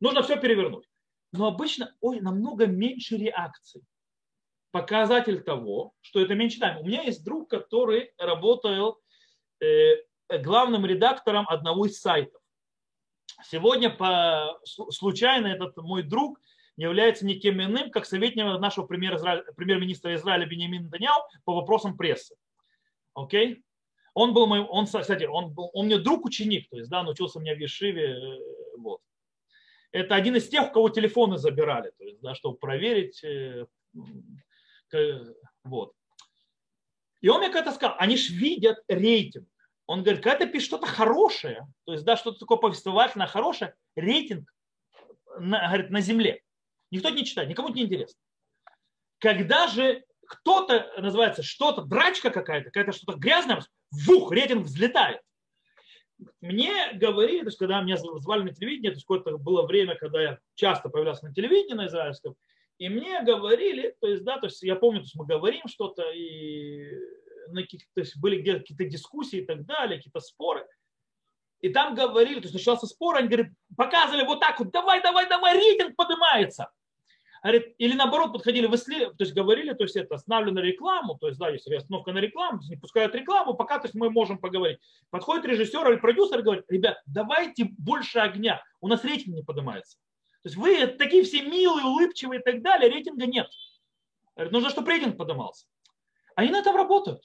нужно все перевернуть. Но обычно, ой, намного меньше реакций показатель того, что это меньше тайм. У меня есть друг, который работал э, главным редактором одного из сайтов. Сегодня по, случайно этот мой друг является никем иным, как советник нашего премьер-министра Израиля Бенемина Даняу по вопросам прессы. Окей? Okay? Он был мой, он, кстати, он, был, он мне друг-ученик, то есть, да, он учился у меня в Ешиве, э, вот. Это один из тех, у кого телефоны забирали, то есть, да, чтобы проверить э, вот. И он мне как-то сказал, они ж видят рейтинг. Он говорит, когда ты пишешь что-то хорошее, то есть да, что-то такое повествовательное, хорошее, рейтинг на, говорит, на земле. Никто не читает, никому не интересно. Когда же кто-то, называется, что-то, драчка какая-то, какая-то что-то грязное, вух, рейтинг взлетает. Мне говорили, то есть, когда меня звали на телевидение, то есть какое-то было время, когда я часто появлялся на телевидении на израильском, и мне говорили, то есть, да, то есть я помню, то есть мы говорим что-то, и на то есть были какие-то дискуссии и так далее, какие-то споры. И там говорили, то есть начался спор, они говорят, показывали вот так вот, давай, давай, давай, рейтинг поднимается. Говорит, или наоборот подходили в исследование, то есть говорили, то есть это остановлено рекламу, то есть да, если остановка на рекламу, не пускают рекламу, пока то есть мы можем поговорить. Подходит режиссер или продюсер и говорит, ребят, давайте больше огня, у нас рейтинг не поднимается. То есть вы такие все милые, улыбчивые и так далее, рейтинга нет. Нужно, чтобы рейтинг поднимался. Они на этом работают.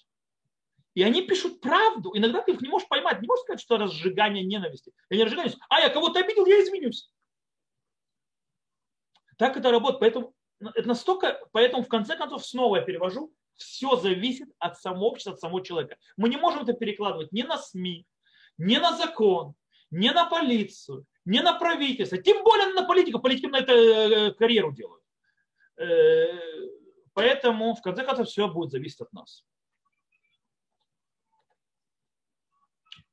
И они пишут правду. Иногда ты их не можешь поймать. Не можешь сказать, что разжигание ненависти. Я не разжигаю. А, я кого-то обидел, я извинюсь. Так это работает. Поэтому ну, это настолько, поэтому в конце концов снова я перевожу, все зависит от самого общества, от самого человека. Мы не можем это перекладывать ни на СМИ, ни на закон, ни на полицию, не на правительство, тем более на политику. Политики на это э, карьеру делают. Э, поэтому, в конце концов, все будет зависеть от нас.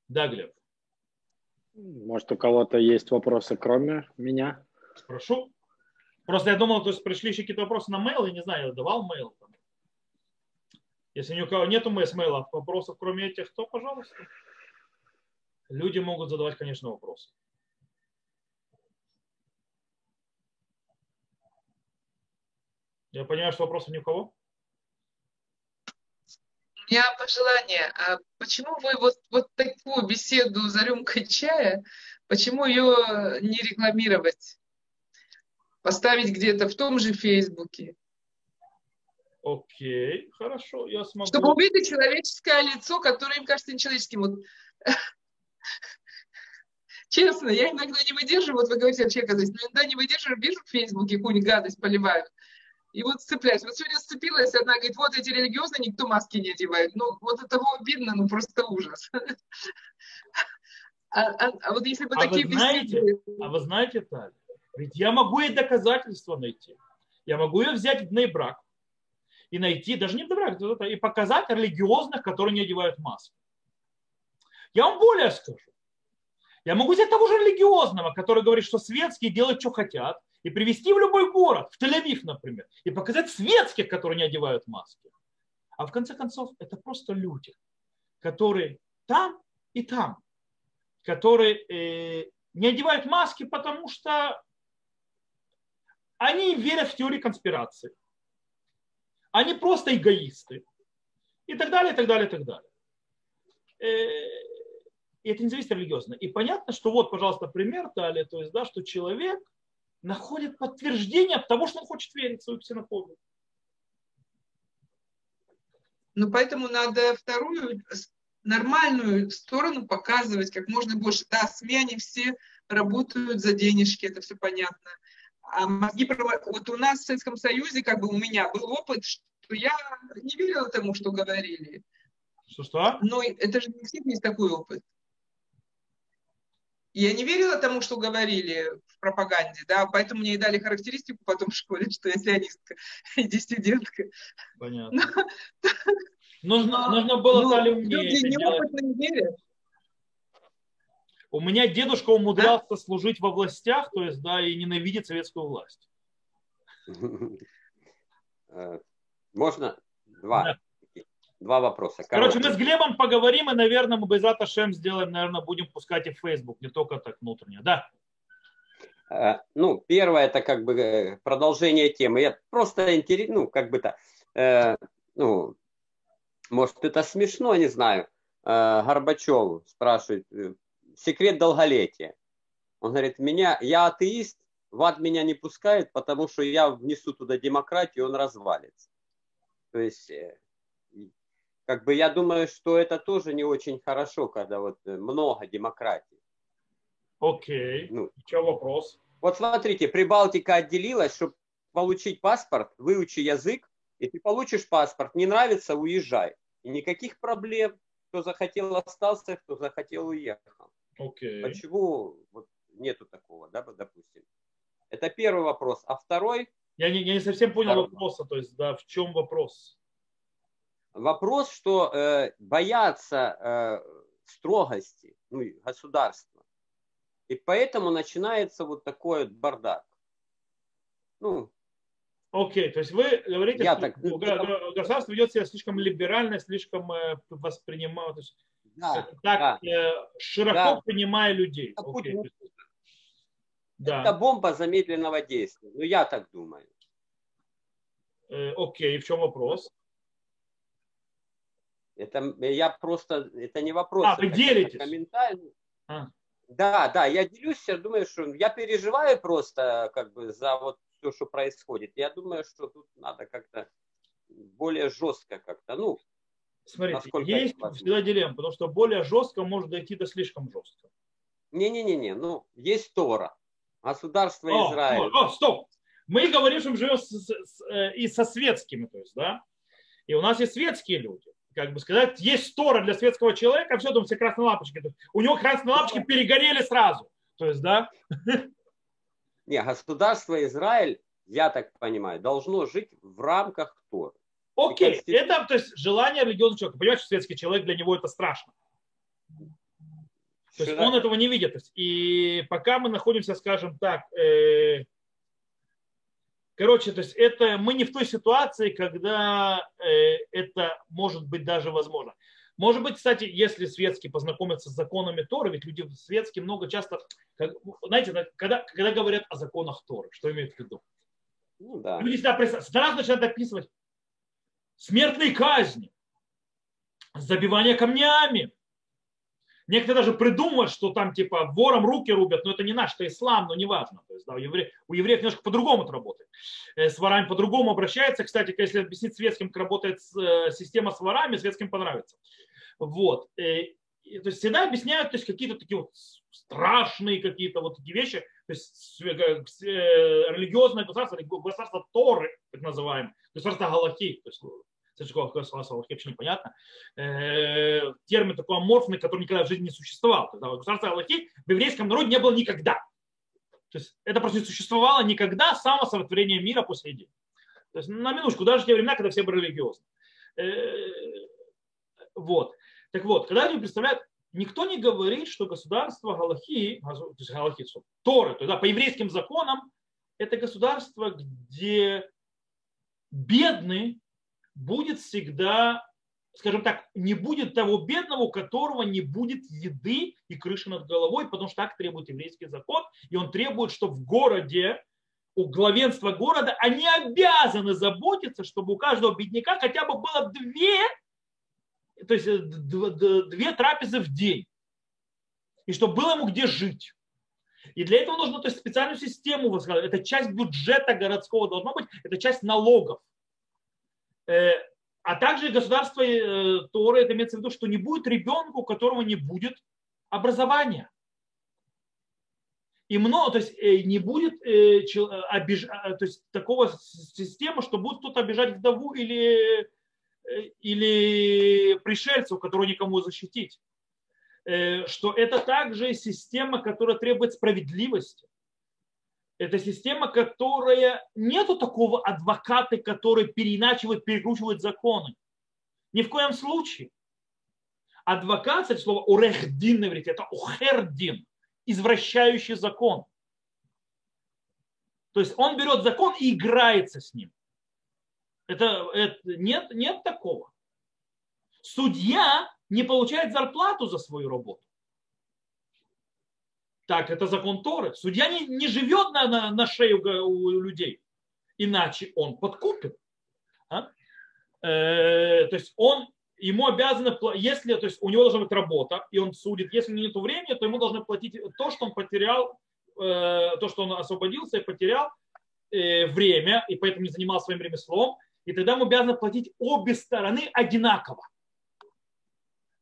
Да, Глеб. Может, у кого-то есть вопросы, кроме меня? Прошу. Просто я думал, то есть пришли еще какие-то вопросы на mail, я не знаю, я давал mail. Если ни у кого нету mail, вопросов, кроме этих, то, пожалуйста. Люди могут задавать, конечно, вопросы. Я понимаю, что вопросов ни у кого? У меня пожелание. А почему вы вот, вот такую беседу за рюмкой чая, почему ее не рекламировать? Поставить где-то в том же Фейсбуке. Окей, хорошо, я смогу. Чтобы увидеть человеческое лицо, которое им кажется нечеловеческим. Вот. Честно, я иногда не выдерживаю, вот вы говорите о человека, иногда не выдерживаю, вижу в Фейсбуке какую-нибудь гадость поливают и вот сцепляюсь. Вот сегодня сцепилась, одна говорит, вот эти религиозные, никто маски не одевает. Ну, вот это видно, ну, просто ужас. А, а, а вот если бы а такие вы знаете, беседы... А вы знаете, Таля, ведь я могу и доказательства найти. Я могу ее взять в брак и найти, даже не в брак, и показать религиозных, которые не одевают маску. Я вам более скажу. Я могу взять того же религиозного, который говорит, что светские делают, что хотят, и привести в любой город, в Тель-Авив, например, и показать светских, которые не одевают маски. А в конце концов, это просто люди, которые там и там, которые э, не одевают маски, потому что они верят в теории конспирации. Они просто эгоисты. И так далее, и так далее, и так далее. Э, и это не зависит религиозно. И понятно, что вот, пожалуйста, пример дали, то есть, да, что человек находит подтверждение того, что он хочет верить в свою ксенофобию. Ну, поэтому надо вторую нормальную сторону показывать как можно больше. Да, СМИ, они все работают за денежки, это все понятно. А мозги, вот у нас в Советском Союзе, как бы у меня был опыт, что я не верила тому, что говорили. Что-что? Но это же не всех есть такой опыт. Я не верила тому, что говорили в пропаганде, да, поэтому мне и дали характеристику потом в школе, что я сионистка и диссидентка. Понятно. Но, нужно, нужно было ну, дали мне люди неопытные верят. У меня дедушка умудрялся да? служить во властях, то есть, да, и ненавидит советскую власть. Э, можно два? Да. Два вопроса. Короче, мы с Глебом поговорим, и, наверное, мы без Шем сделаем, наверное, будем пускать и в Facebook, не только так внутренне. Да. Э, ну, первое, это как бы э, продолжение темы. Я просто интересно, ну, как бы то, э, ну, может, это смешно, не знаю. Э, Горбачев спрашивает, э, секрет долголетия. Он говорит, меня, я атеист, в ад меня не пускает, потому что я внесу туда демократию, он развалится. То есть, как бы я думаю, что это тоже не очень хорошо, когда вот много демократии. Окей. Ну, Что вопрос? Вот смотрите, Прибалтика отделилась, чтобы получить паспорт, выучи язык, и ты получишь паспорт. Не нравится, уезжай. И никаких проблем. Кто захотел остался, кто захотел уехал. Okay. Почему вот нету такого, да, допустим? Это первый вопрос. А второй? Я не, я не совсем понял второй. вопроса, то есть, да, в чем вопрос? Вопрос, что э, боятся э, строгости ну, государства. И поэтому начинается вот такой бардак. Ну, Окей, то есть вы говорите, я что так, государство ведет себя слишком либерально, слишком э, воспринимает, то есть да, так да. Э, широко да. принимая людей. Окей. Да. Это бомба замедленного действия. Ну, я так думаю. Э, окей, в чем вопрос? Это я просто, это не вопрос. А, вы делитесь? Комментарий. А. Да, да, я делюсь, я думаю, что я переживаю просто как бы за вот все, что происходит. Я думаю, что тут надо как-то более жестко как-то, ну, Смотрите, есть всегда дилемма, потому что более жестко может дойти до слишком жестко. Не-не-не, ну, есть Тора, государство о, Израиль. О, о, стоп! Мы говорим, что мы живем с, с, с, э, и со светскими, то есть, да? И у нас есть светские люди. Как бы сказать, есть Тора для светского человека, все, там все красные лампочки. У него красные лампочки перегорели сразу. То есть, да? Не, государство Израиль, я так понимаю, должно жить в рамках Торы. Окей, конститу... это то есть желание религиозного человека. Понимаешь, что светский человек для него это страшно. То есть он этого не видит. И пока мы находимся, скажем так, э, короче, то есть это мы не в той ситуации, когда э, это может быть даже возможно. Может быть, кстати, если светские познакомятся с законами Торы, ведь люди светские много часто, как, знаете, когда, когда говорят о законах Торы, что имеют в виду? Ну, да. Люди всегда сразу начинают описывать смертные казни, забивание камнями. Некоторые даже придумывают, что там типа вором руки рубят, но это не наш, это ислам, но неважно. То есть, да, у, евреев, у евреев немножко по-другому это работает. Э, с ворами по-другому обращается. Кстати, если объяснить светским, как работает э, система с ворами, светским понравится. Вот. Э, то есть всегда объясняют то есть, какие-то такие вот страшные какие-то вот такие вещи. То есть религиозное государство, государство Торы, так называемое, государство Галахи, то есть Сачкова государство вообще непонятно. термин такой аморфный, который никогда в жизни не существовал. Государство Аллахи в еврейском народе не было никогда. То есть это просто не существовало никогда с самого сотворения мира после сей То есть на минуточку, даже в те времена, когда все были религиозны. Вот. Так вот, когда люди представляют, никто не говорит, что государство Галахи, то есть Галахи, Торы, то есть, да, по еврейским законам, это государство, где бедный будет всегда, скажем так, не будет того бедного, у которого не будет еды и крыши над головой, потому что так требует еврейский закон, и он требует, что в городе у главенства города, они обязаны заботиться, чтобы у каждого бедняка хотя бы было две, то есть э, две трапезы в день. И чтобы было ему где жить. И для этого нужно то есть, специальную систему, это часть бюджета городского должно быть, это часть налогов. Э, а также государство э, Торы, это имеется в виду, что не будет ребенка, у которого не будет образования. И много, то есть э, не будет обиж... то есть, такого системы, что будет кто-то обижать вдову или, или пришельцев, которого никому защитить. Что это также система, которая требует справедливости. Это система, которая нету такого адвоката, который переиначивает, перекручивает законы. Ни в коем случае. Адвокат, кстати, слово урехдин на иврите, это ухердин, извращающий закон. То есть он берет закон и играется с ним. Это, это нет, нет такого. Судья не получает зарплату за свою работу. Так, это закон Торы. Судья не, не живет на, на, на шею у людей, иначе он подкупит. А? Э, то есть он ему обязаны, если, то есть у него должна быть работа, и он судит, если у него нет времени, то ему должны платить то, что он потерял, э, то, что он освободился и потерял э, время, и поэтому не занимался своим ремеслом, и тогда ему обязаны платить обе стороны одинаково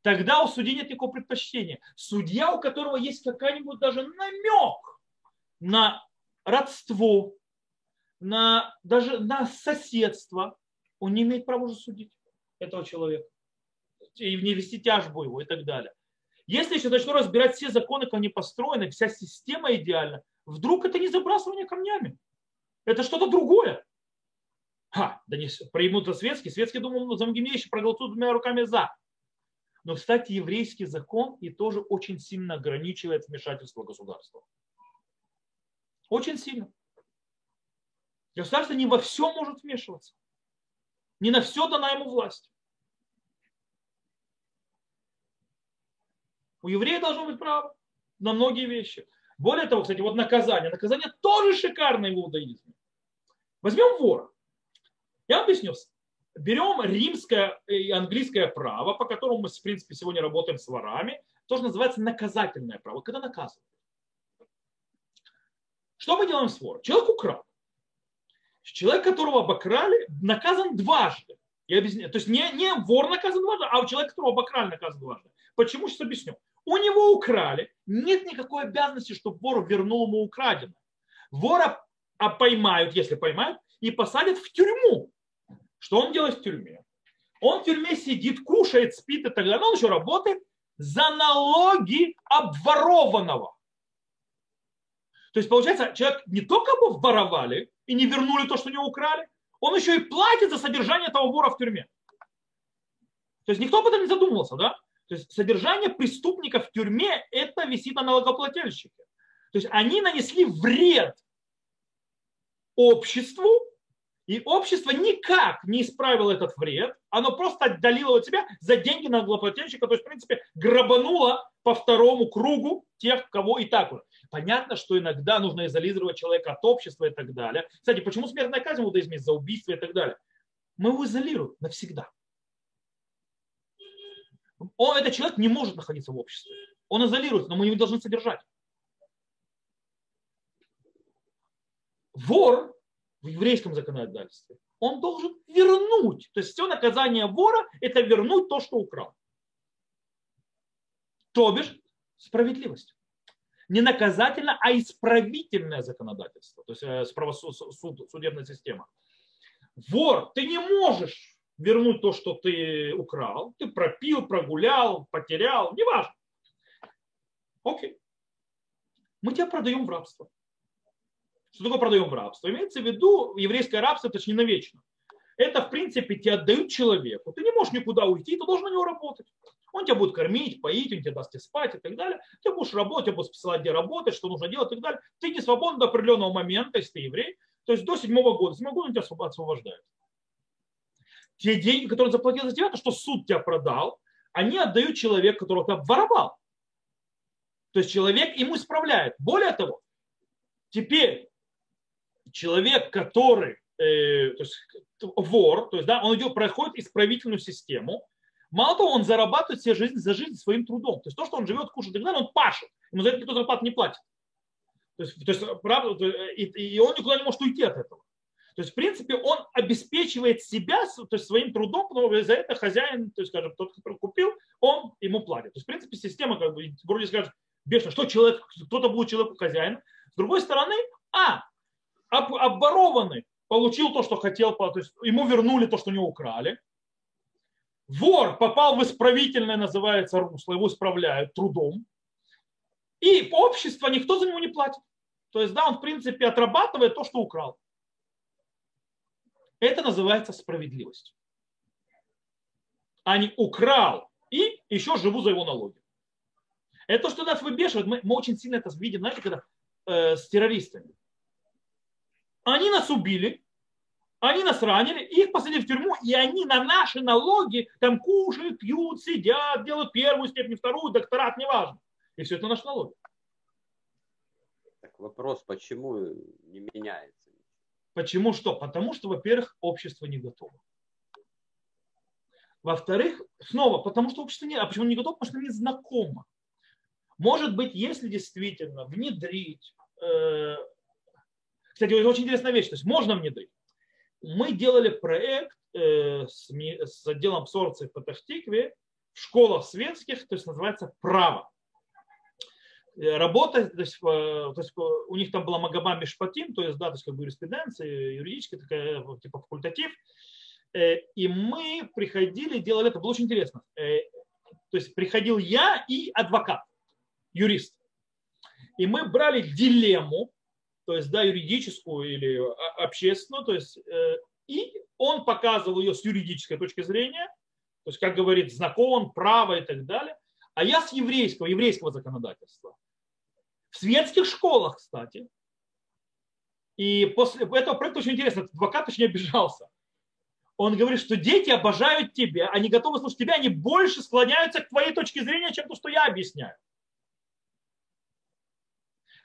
тогда у судьи нет никакого предпочтения. Судья, у которого есть какая-нибудь даже намек на родство, на, даже на соседство, он не имеет права уже судить этого человека. И не вести тяжбу его и так далее. Если еще начну разбирать все законы, как они построены, вся система идеальна, вдруг это не забрасывание камнями. Это что-то другое. Ха, да не преимут светский. Светский думал, ну, за еще проголосуют двумя руками за. Но, кстати, еврейский закон и тоже очень сильно ограничивает вмешательство государства. Очень сильно. Государство не во все может вмешиваться. Не на все дана ему власть. У еврея должно быть право на многие вещи. Более того, кстати, вот наказание. Наказание тоже шикарное в иудаизме. Возьмем вора. Я объясню берем римское и английское право, по которому мы, в принципе, сегодня работаем с ворами, тоже называется наказательное право, когда наказывают. Что мы делаем с вором? Человек украл. Человек, которого обокрали, наказан дважды. Я объясню. То есть не, не вор наказан дважды, а человек, которого обокрали, наказан дважды. Почему? Сейчас объясню. У него украли, нет никакой обязанности, чтобы вор вернул ему украденное. Вора поймают, если поймают, и посадят в тюрьму. Что он делает в тюрьме? Он в тюрьме сидит, кушает, спит и так далее. Но он еще работает за налоги обворованного. То есть, получается, человек не только бы воровали и не вернули то, что у него украли, он еще и платит за содержание этого вора в тюрьме. То есть никто об этом не задумывался, да? То есть содержание преступника в тюрьме это висит на налогоплательщике. То есть они нанесли вред обществу и общество никак не исправило этот вред, оно просто отдалило от себя за деньги налогоплательщика, то есть, в принципе, грабануло по второму кругу тех, кого и так уже. Понятно, что иногда нужно изолировать человека от общества и так далее. Кстати, почему смертная казнь в иудаизме за убийство и так далее? Мы его изолируем навсегда. Он, этот человек не может находиться в обществе. Он изолируется, но мы его должны содержать. Вор в еврейском законодательстве, он должен вернуть. То есть все наказание вора – это вернуть то, что украл. То бишь справедливость. Не наказательно, а исправительное законодательство, то есть э, суд, судебная система. Вор, ты не можешь вернуть то, что ты украл. Ты пропил, прогулял, потерял, неважно. Окей. Мы тебя продаем в рабство. Что такое продаем в рабство? Имеется в виду еврейское рабство, это не навечно. Это, в принципе, тебе отдают человеку. Ты не можешь никуда уйти, ты должен на него работать. Он тебя будет кормить, поить, он тебе даст тебе спать и так далее. Ты будешь работать, тебе будешь посылать, где работать, что нужно делать и так далее. Ты не свободен до определенного момента, если ты еврей. То есть до седьмого года. Седьмого года он тебя освобождает. Те деньги, которые он заплатил за тебя, то, что суд тебя продал, они отдают человеку, которого ты обворовал. То есть человек ему исправляет. Более того, теперь человек, который, э, то есть вор, то есть, да, он идет, проходит исправительную систему, мало того, он зарабатывает себе жизнь за жизнь своим трудом. То есть то, что он живет, кушает и так далее, он пашет. Ему за это никто зарплату не платит. То есть, то есть правда, и, и он никуда не может уйти от этого. То есть, в принципе, он обеспечивает себя то есть, своим трудом, но за это хозяин, то есть, скажем, тот, который купил, он ему платит. То есть, в принципе, система, как бы, вроде скажет, бешено, что человек, кто-то будет человеку хозяин. С другой стороны, а, об, обворованный получил то, что хотел, то есть ему вернули то, что не украли. Вор попал в исправительное, называется, русло, его исправляют трудом. И общество никто за него не платит. То есть, да, он, в принципе, отрабатывает то, что украл. Это называется справедливость. А не украл и еще живу за его налоги. Это то, что нас выбешивает. Мы, мы очень сильно это видим, знаете, когда э, с террористами. Они нас убили, они нас ранили, их посадили в тюрьму, и они на наши налоги там кушают, пьют, сидят, делают первую степень, вторую, докторат, неважно. И все это наши налоги. Так вопрос, почему не меняется? Почему что? Потому что, во-первых, общество не готово. Во-вторых, снова, потому что общество не... А почему не готово? Потому что не знакомо. Может быть, если действительно внедрить... Э, кстати, очень интересная вещь. То есть можно внедрить. Мы делали проект э, с, с отделом абсорбции в Патахтикве в школах светских, то есть называется «Право». Э, работа, то есть, то есть у них там была Магаба Мишпатим, то есть, да, то есть как бы юриспруденция, юридическая такая, типа факультатив. И мы приходили, делали это, было очень интересно. То есть приходил я и адвокат, юрист. И мы брали дилемму, то есть, да, юридическую или общественную, то есть, и он показывал ее с юридической точки зрения, то есть, как говорит, знаком, право и так далее, а я с еврейского, еврейского законодательства. В светских школах, кстати. И после этого проекта очень интересно, адвокат очень обижался. Он говорит, что дети обожают тебя, они готовы слушать тебя, они больше склоняются к твоей точке зрения, чем то, что я объясняю.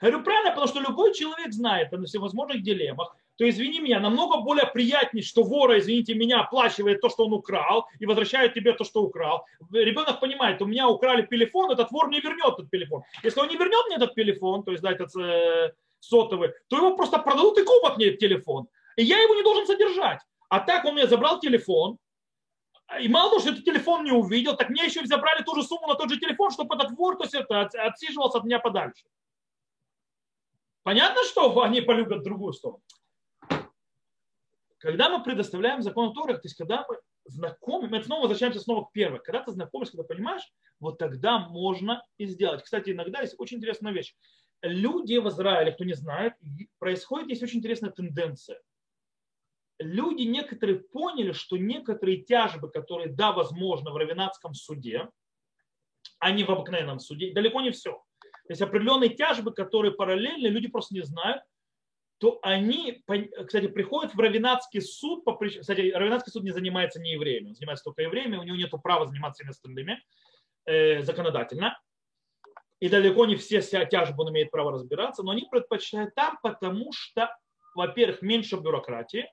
Я говорю, правильно, потому что любой человек знает о всевозможных дилеммах, то извини меня, намного более приятнее, что вора, извините меня, оплачивает то, что он украл, и возвращает тебе то, что украл. Ребенок понимает, у меня украли телефон, этот вор не вернет этот телефон. Если он не вернет мне этот телефон, то есть да, этот э, сотовый, то его просто продадут и купят мне телефон. И я его не должен содержать. А так он мне забрал телефон, и мало того, что этот телефон не увидел, так мне еще забрали ту же сумму на тот же телефон, чтобы этот вор то есть это, отсиживался от меня подальше. Понятно, что они полюбят другую сторону. Когда мы предоставляем закон Торы, то есть когда мы знакомы, мы снова возвращаемся снова к первой. Когда ты знакомишься, когда понимаешь, вот тогда можно и сделать. Кстати, иногда есть очень интересная вещь. Люди в Израиле, кто не знает, происходит есть очень интересная тенденция. Люди некоторые поняли, что некоторые тяжбы, которые, да, возможно, в равенатском суде, а не в обыкновенном суде, далеко не все. То есть определенные тяжбы, которые параллельны, люди просто не знают, то они, кстати, приходят в Равинатский суд, по причине, кстати, Равинатский суд не занимается не евреями, он занимается только евреями, у него нет права заниматься всеми остальными э, законодательно. И далеко не все тяжбы он имеет право разбираться, но они предпочитают там, потому что, во-первых, меньше бюрократии,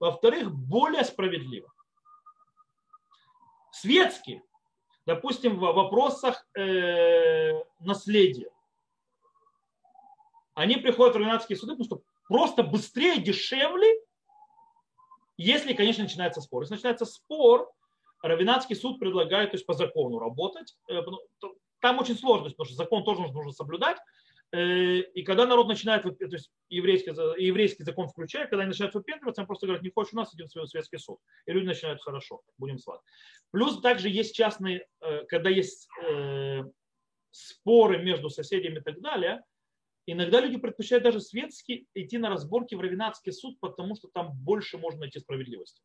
во-вторых, более справедливо. Светские, допустим, в вопросах э, наследия, они приходят в равенатские суды, потому что просто быстрее, дешевле, если, конечно, начинается спор. Если начинается спор, Равинатский суд предлагает то есть, по закону работать. Э, ну, там очень сложно, потому что закон тоже нужно соблюдать. Э, и когда народ начинает, то есть еврейский, еврейский закон включает, когда они начинают выпендриваться, он просто говорит, не хочешь у нас, идем в светский суд. И люди начинают хорошо, будем с вами. Плюс также есть частные, э, когда есть споры между соседями и так далее, Иногда люди предпочитают даже светски идти на разборки в Равинатский суд, потому что там больше можно найти справедливости.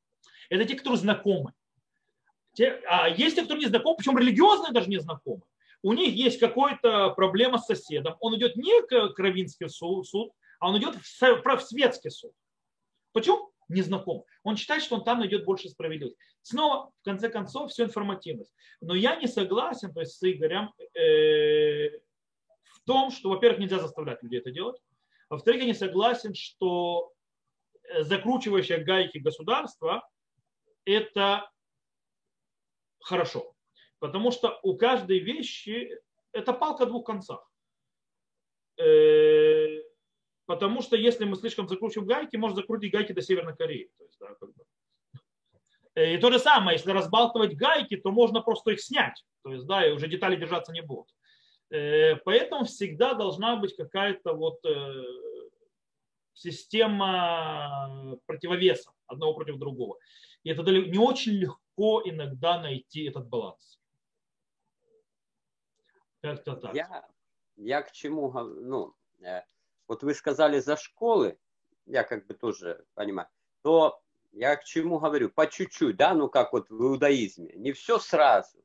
Это те, которые знакомы. Те, а есть те, кто не знакомы, причем религиозные даже не знакомы. У них есть какая-то проблема с соседом. Он идет не к Равинский суд, а он идет в, светский суд. Почему? Не знаком. Он считает, что он там найдет больше справедливости. Снова, в конце концов, все информативность. Но я не согласен то есть, с Игорем, э, том, что, во-первых, нельзя заставлять людей это делать. Во-вторых, я не согласен, что закручивающее гайки государства, это хорошо. Потому что у каждой вещи это палка двух концах. Э, потому что если мы слишком закручиваем гайки, можно закрутить гайки до Северной Кореи. То есть, да, как бы. Э, и то же самое, если разбалтывать гайки, то можно просто их снять. То есть, да, и уже детали держаться не будут. Э, поэтому всегда должна быть какая-то вот система противовеса одного против другого. И это не очень легко иногда найти этот баланс. Как-то так. Я, я к чему, ну, э, вот вы сказали за школы, я как бы тоже понимаю, то я к чему говорю, по чуть-чуть, да, ну как вот в иудаизме, не все сразу,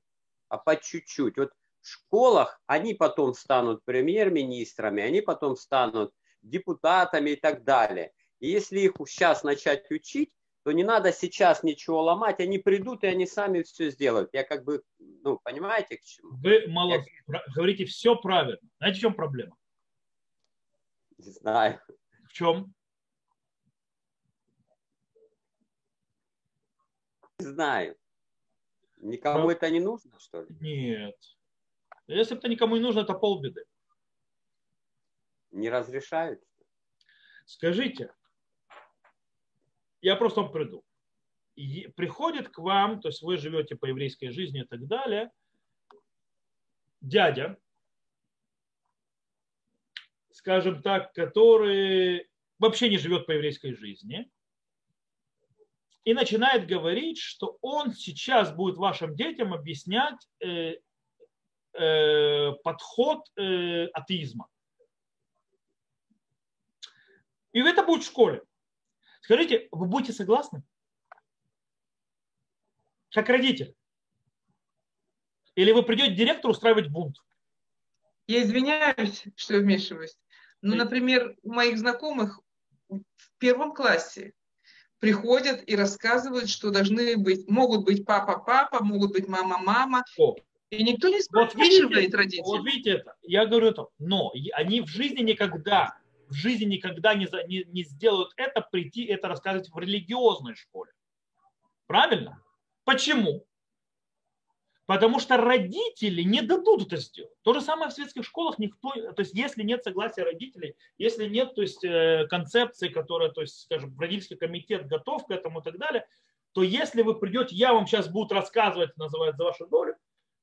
а по чуть-чуть. Вот школах они потом станут премьер-министрами, они потом станут депутатами и так далее. И если их сейчас начать учить, то не надо сейчас ничего ломать, они придут и они сами все сделают. Я как бы, ну, понимаете, к чему? Вы мало Я... говорите все правильно. Знаете, в чем проблема? Не знаю. В чем? Не знаю. Никому Прав... это не нужно, что ли? Нет. Если бы это никому не нужно, это полбеды. Не разрешают? Скажите, я просто вам приду. И приходит к вам, то есть вы живете по еврейской жизни и так далее, дядя, скажем так, который вообще не живет по еврейской жизни, и начинает говорить, что он сейчас будет вашим детям объяснять э, подход э, атеизма. И это будет в школе. Скажите, вы будете согласны? Как родитель? Или вы придете директору устраивать бунт? Я извиняюсь, что вмешиваюсь. Но, например, у моих знакомых в первом классе приходят и рассказывают, что должны быть, могут быть папа-папа, могут быть мама-мама. И никто не спрашивает вот видите, родителей. Вот видите это, я говорю это, но они в жизни никогда в жизни никогда не, за, не, не сделают это, прийти это рассказывать в религиозной школе. Правильно? Почему? Потому что родители не дадут это сделать. То же самое в светских школах никто, то есть если нет согласия родителей, если нет то есть, э, концепции, которая, то есть, скажем, родительский комитет готов к этому и так далее, то если вы придете, я вам сейчас буду рассказывать, называется, за вашу долю,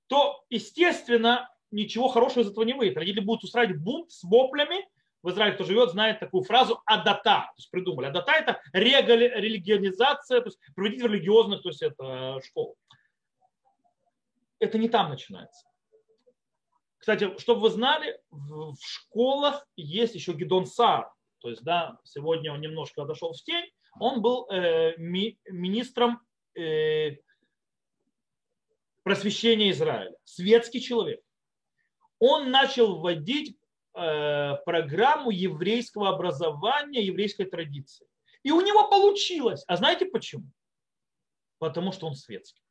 то, естественно, ничего хорошего из этого не выйдет. Родители будут устраивать бунт с воплями, в Израиле, кто живет, знает такую фразу адата, то есть придумали. Адата это религионизация, то есть проводить в религиозных, то есть это школу. Это не там начинается. Кстати, чтобы вы знали, в школах есть еще Гидон Сар, то есть, да, сегодня он немножко отошел в тень, он был э, ми, министром э, просвещения Израиля, светский человек. Он начал вводить Э, программу еврейского образования, еврейской традиции. И у него получилось. А знаете почему? Потому что он светский.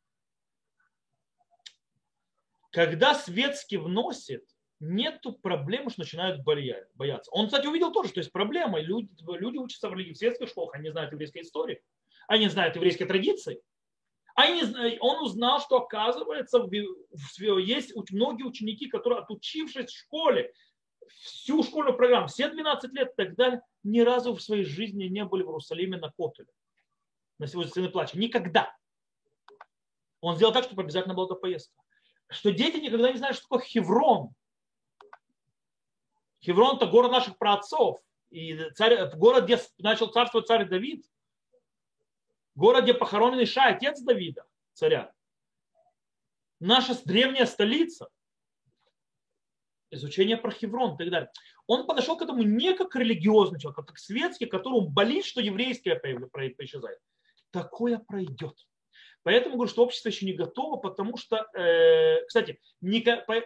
Когда светский вносит, нету проблемы, что начинают бояться. Он, кстати, увидел тоже, что есть проблема. Люди, люди учатся в светских школах, они знают еврейской истории, они знают еврейской традиции. Они, он узнал, что оказывается, есть многие ученики, которые, отучившись в школе, всю школьную программу, все 12 лет и так далее, ни разу в своей жизни не были в Иерусалиме на Котеле. На сегодня сыны плача. Никогда. Он сделал так, чтобы обязательно была эта поездка. Что дети никогда не знают, что такое Хеврон. Хеврон – это город наших праотцов. И царь, город, где начал царствовать царь Давид. Город, где похоронен Иша, отец Давида, царя. Наша древняя столица – изучение про Хеврон и так далее. Он подошел к этому не как религиозный человек, а как светский, которому болит, что еврейское исчезает. Такое пройдет. Поэтому говорю, что общество еще не готово, потому что, э, кстати, не,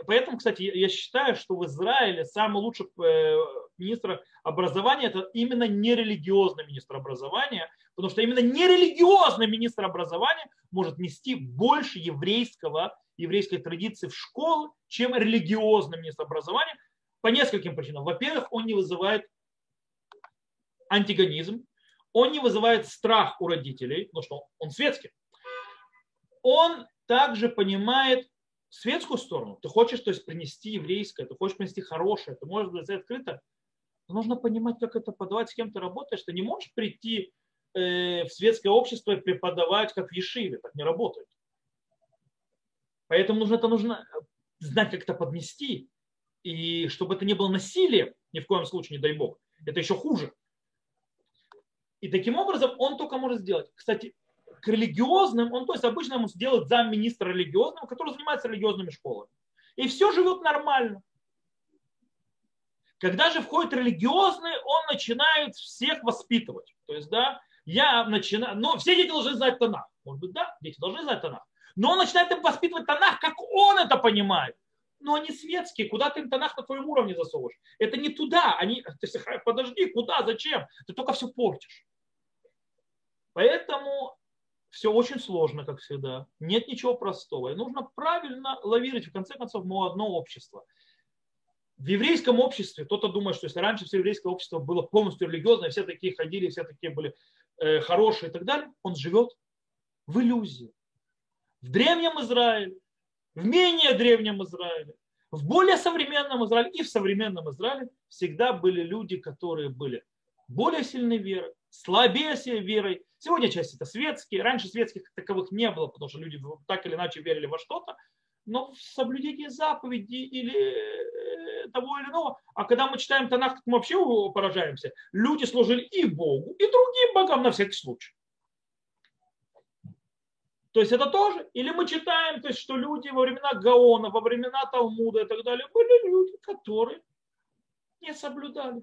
поэтому, кстати, я считаю, что в Израиле самый лучший э, министр образования это именно нерелигиозный министр образования, потому что именно нерелигиозный министр образования может нести больше еврейского еврейской традиции в школы, чем религиозный министр образования по нескольким причинам. Во-первых, он не вызывает антигонизм, он не вызывает страх у родителей, потому что он светский. Он также понимает светскую сторону. Ты хочешь то есть, принести еврейское, ты хочешь принести хорошее, ты можешь быть открыто. Но нужно понимать, как это подавать, с кем ты работаешь. Ты не можешь прийти в светское общество преподавать, как в Ешиве. Так не работает. Поэтому нужно, это нужно знать, как это поднести. И чтобы это не было насилием, ни в коем случае, не дай бог. Это еще хуже. И таким образом он только может сделать. Кстати, к религиозным, он то есть обычно ему сделает замминистра религиозного, который занимается религиозными школами. И все живет нормально. Когда же входит религиозный, он начинает всех воспитывать. То есть, да, я начинаю, но все дети должны знать Танах. Может быть, да, дети должны знать Танах. Но он начинает им воспитывать Танах, как он это понимает. Но они светские, куда ты им Танах на твоем уровне засовываешь? Это не туда. Они, есть, подожди, куда, зачем? Ты только все портишь. Поэтому все очень сложно, как всегда. Нет ничего простого. И нужно правильно лавировать, в конце концов, мы одно общество. В еврейском обществе, кто-то думает, что если раньше все еврейское общество было полностью религиозное, все такие ходили, все такие были э, хорошие и так далее, он живет в иллюзии. В древнем Израиле, в менее древнем Израиле, в более современном Израиле и в современном Израиле всегда были люди, которые были более сильной верой, слабее верой, Сегодня часть это светские. Раньше светских таковых не было, потому что люди так или иначе верили во что-то. Но в соблюдении заповеди или э, того или иного. А когда мы читаем Танах, мы вообще поражаемся. Люди служили и Богу, и другим богам на всякий случай. То есть это тоже, или мы читаем, то есть, что люди во времена Гаона, во времена Талмуда и так далее, были люди, которые не соблюдали.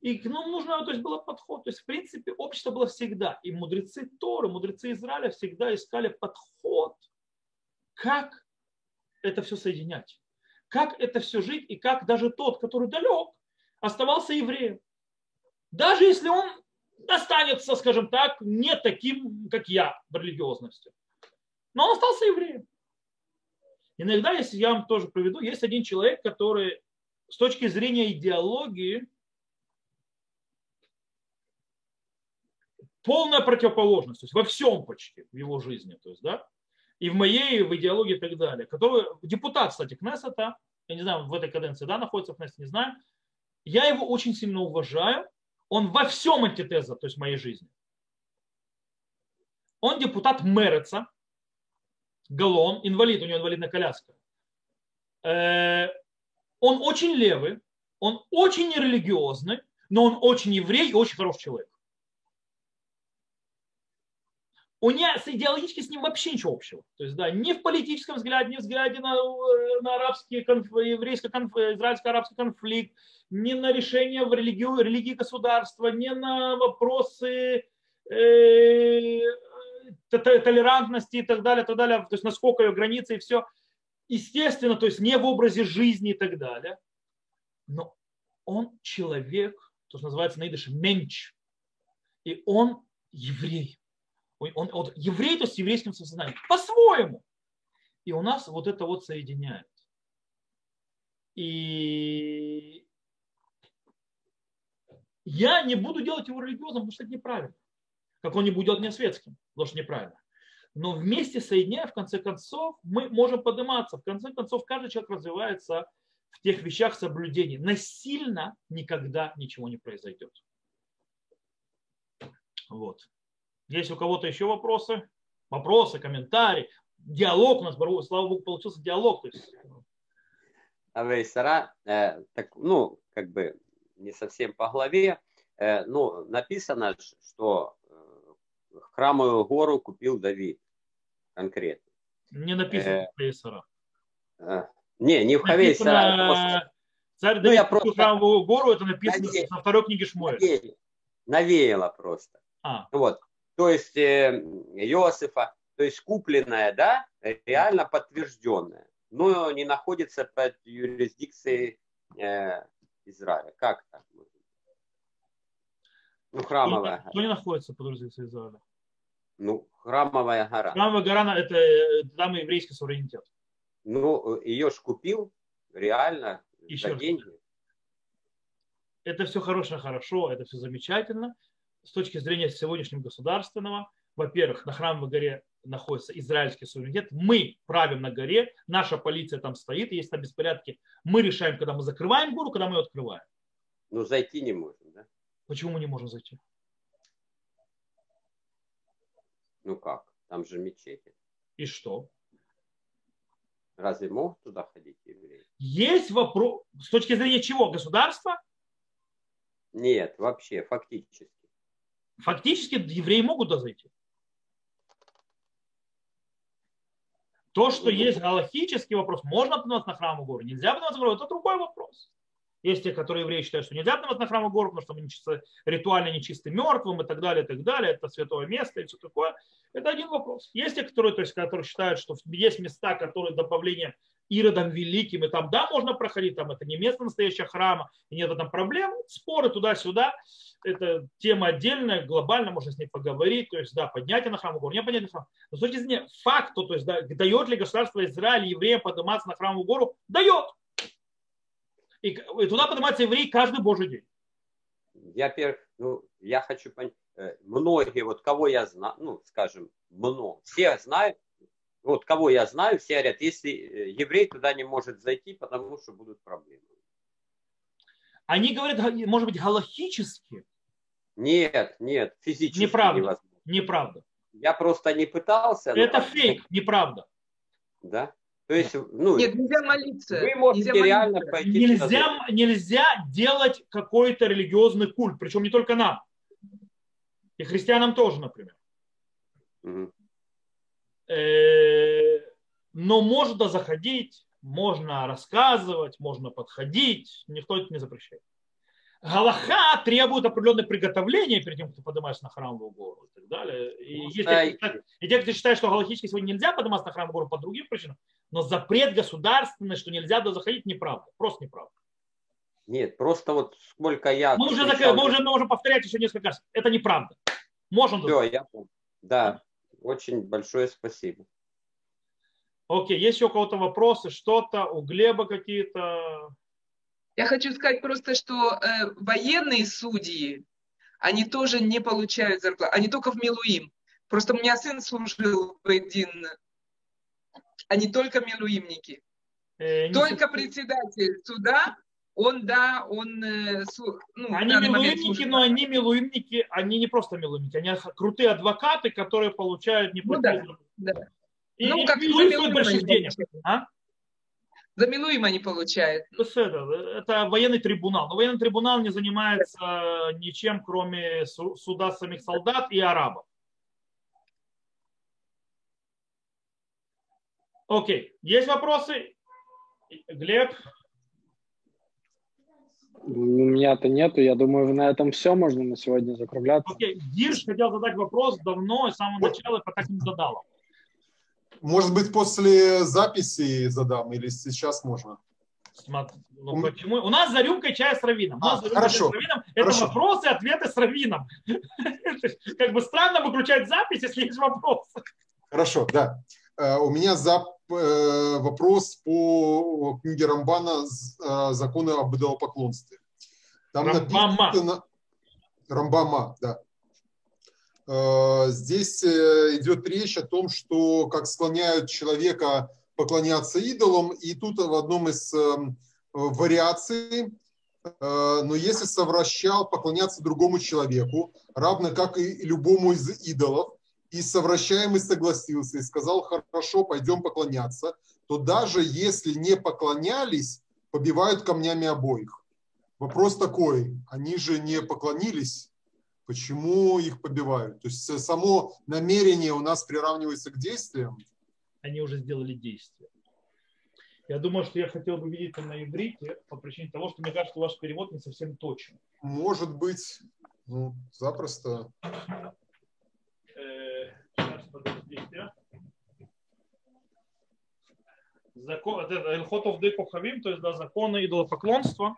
И к нам нужно, то есть был подход. То есть, в принципе, общество было всегда. И мудрецы Торы, мудрецы Израиля всегда искали подход, как это все соединять. Как это все жить, и как даже тот, который далек, оставался евреем. Даже если он останется, скажем так, не таким, как я в религиозности. Но он остался евреем. Иногда, если я вам тоже приведу, есть один человек, который с точки зрения идеологии полная противоположность, то есть во всем почти в его жизни, то есть, да, и в моей, в идеологии и так далее, который, депутат, кстати, Кнессета, я не знаю, в этой каденции, да, находится в Кнессете, не знаю, я его очень сильно уважаю, он во всем антитеза, то есть моей жизни. Он депутат Мереца, Галон, инвалид, у него инвалидная коляска. Э, он очень левый, он очень нерелигиозный, но он очень еврей и очень хороший человек. У меня с идеологически с ним вообще ничего общего. То есть, да, ни в политическом взгляде, ни в взгляде на, э, на арабский, конф, еврейско израильско-арабский конфликт, ни на решение в религию, религии государства, ни на вопросы э, толерантности и так далее, так далее, то есть насколько ее границы и все. Естественно, то есть не в образе жизни и так далее. Но он человек, то, что называется на идыше менч. И он еврей. Он, он еврей, то есть еврейским сознанием. По-своему. И у нас вот это вот соединяет. И я не буду делать его религиозным, потому что это неправильно. Как он не будет делать меня светским, потому что неправильно. Но вместе соединяя, в конце концов, мы можем подниматься. В конце концов, каждый человек развивается в тех вещах соблюдений. Насильно никогда ничего не произойдет. Вот. Есть у кого-то еще вопросы? Вопросы, комментарии, диалог у нас, слава богу, получился диалог. То есть... Авейсара, э, так, ну, как бы не совсем по главе, э, ну, написано, что э, храмовую гору купил Давид конкретно. Не написано э. Э, не, не в Хавейсара. Царь ну, Давид ну, купил просто... храмовую гору, это написано навеяло, со второй книги Шмуэля. Навеяло, навеяло просто. А. Вот то есть э, Иосифа, то есть купленная, да, реально подтвержденная, но не находится под юрисдикцией э, Израиля. Как так? Ну, храмовая Кто не находится под юрисдикцией Израиля? Ну, храмовая гора. Храмовая гора – это там еврейский суверенитет. Ну, ее ж купил реально Еще за деньги. Это все хорошее, хорошо, это все замечательно с точки зрения сегодняшнего государственного, во-первых, на Храмовой горе находится израильский суверенитет, мы правим на горе, наша полиция там стоит, есть там беспорядки, мы решаем, когда мы закрываем гору, когда мы ее открываем. Ну, зайти не можем, да? Почему мы не можем зайти? Ну как? Там же мечети. И что? Разве могут туда ходить евреи? Есть вопрос, с точки зрения чего? Государства? Нет, вообще, фактически. Фактически евреи могут туда зайти. То, что есть галактический вопрос, можно подниматься на храмовую гору, нельзя подниматься на гору, это другой вопрос. Есть те, которые евреи считают, что нельзя подниматься на храмовую гору, потому что мы нечисто, ритуально нечисты мертвым и так далее, и так далее. Это святое место и все такое. Это один вопрос. Есть те, которые, то есть, которые считают, что есть места, которые добавление Иродом Великим, и там, да, можно проходить, там это не место настоящего храма, и нет там проблем, споры туда-сюда, это тема отдельная, глобально можно с ней поговорить, то есть, да, поднятие на храмовую гору, не поднятие на храм. Но с точки зрения факта, то есть, да, дает ли государство Израиль евреям подниматься на храмовую гору? Дает. И, и туда поднимаются евреи каждый божий день. Я, пер, ну, я хочу понять, э, многие, вот кого я знаю, ну, скажем, много, все знают, вот кого я знаю, все говорят, если э, еврей туда не может зайти, потому что будут проблемы. Они говорят, может быть, галахически. Нет, нет, физически неправда, невозможно. Неправда. Я просто не пытался. Это но... фейк, неправда. Да? То есть, ну, Нет, нельзя молиться. Вы можете нельзя реально молиться. пойти. Нельзя, нельзя делать какой-то религиозный культ, причем не только нам. И христианам тоже, например. Угу. Э, но можно заходить, можно рассказывать, можно подходить, никто это не запрещает. Галаха требует определенное приготовление перед тем, как ты поднимаешься на храмовую гору и так далее. И, если, да, и те, кто считает, что галахически сегодня нельзя подниматься на храмовую гору по другим причинам, но запрет государственный, что нельзя туда заходить, неправда. Просто неправда. Нет, просто вот сколько я... Мы уже, встречал- мы уже можем повторять еще несколько раз. Это неправда. Можем Все, я. Да, очень большое спасибо. Окей, есть еще у кого-то вопросы, что-то, у Глеба какие-то? Я хочу сказать просто, что э, военные судьи, они тоже не получают зарплату. Они только в Милуим. Просто у меня сын служил в один. Они только милуимники. Э, не Только су- председатель суда, он, да, он... э, ну, Они милуимники, но они милуимники, они не просто милуимники, они крутые адвокаты, которые получают неплохие Ну да, да. И Ну, как стоит Милуим больших денег. А? За Милуим они получают. Есть Это, это военный трибунал. Но военный трибунал не занимается ничем, кроме су- суда самих солдат и арабов. Окей. Есть вопросы? Глеб? У меня-то нету. Я думаю, на этом все можно на сегодня закругляться. Окей. Гирш хотел задать вопрос давно, с самого начала, пока не задал. Может быть, после записи задам или сейчас можно? Смотри, ну У почему? У нас за рюмкой чая с раввином. У нас А, за рюмкой хорошо, с раввином это хорошо. вопросы и ответы с есть, Как бы странно выключать запись, если есть вопросы. Хорошо, да. Э, У меня зап- вопрос по книге Рамбана э, «Законы об идолопоклонстве». Там Рамбама. написано... Рамбама, да. Э, Здесь э, идет речь о том, что как склоняют человека поклоняться идолам, и тут в одном из вариаций, э, но если совращал поклоняться другому человеку, равно как и любому из идолов, и совращаемый согласился и сказал, хорошо, пойдем поклоняться, то даже если не поклонялись, побивают камнями обоих. Вопрос такой, они же не поклонились, почему их побивают? То есть само намерение у нас приравнивается к действиям. Они уже сделали действие. Я думаю, что я хотел бы видеть это на иврите по причине того, что мне кажется, ваш перевод не совсем точен. Может быть, ну, запросто. Подождите. Закон, это Эльхотов де Кохавим, то есть да, законы идолопоклонства.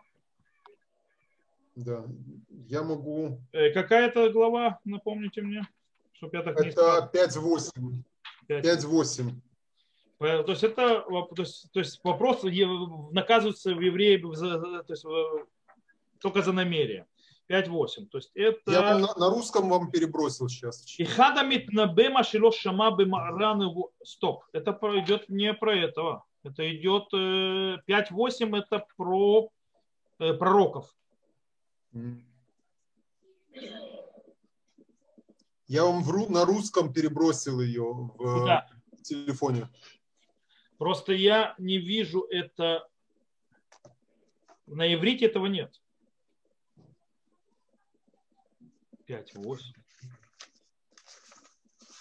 Да. Я могу... Э, какая это глава, напомните мне, чтобы я так не Это 5-8. Пять. 5-8. Э, То есть это то есть, то есть вопрос наказывается в евреи то есть, только за намерение. 5-8. То есть это... Я на, на русском вам перебросил сейчас. Ихада митнабема шило шама бемаран Стоп. Это идет не про этого. Это идет 5-8, э, это про э, пророков. Я вам вру, на русском перебросил ее в да. телефоне. Просто я не вижу это. На иврите этого нет. 5-8.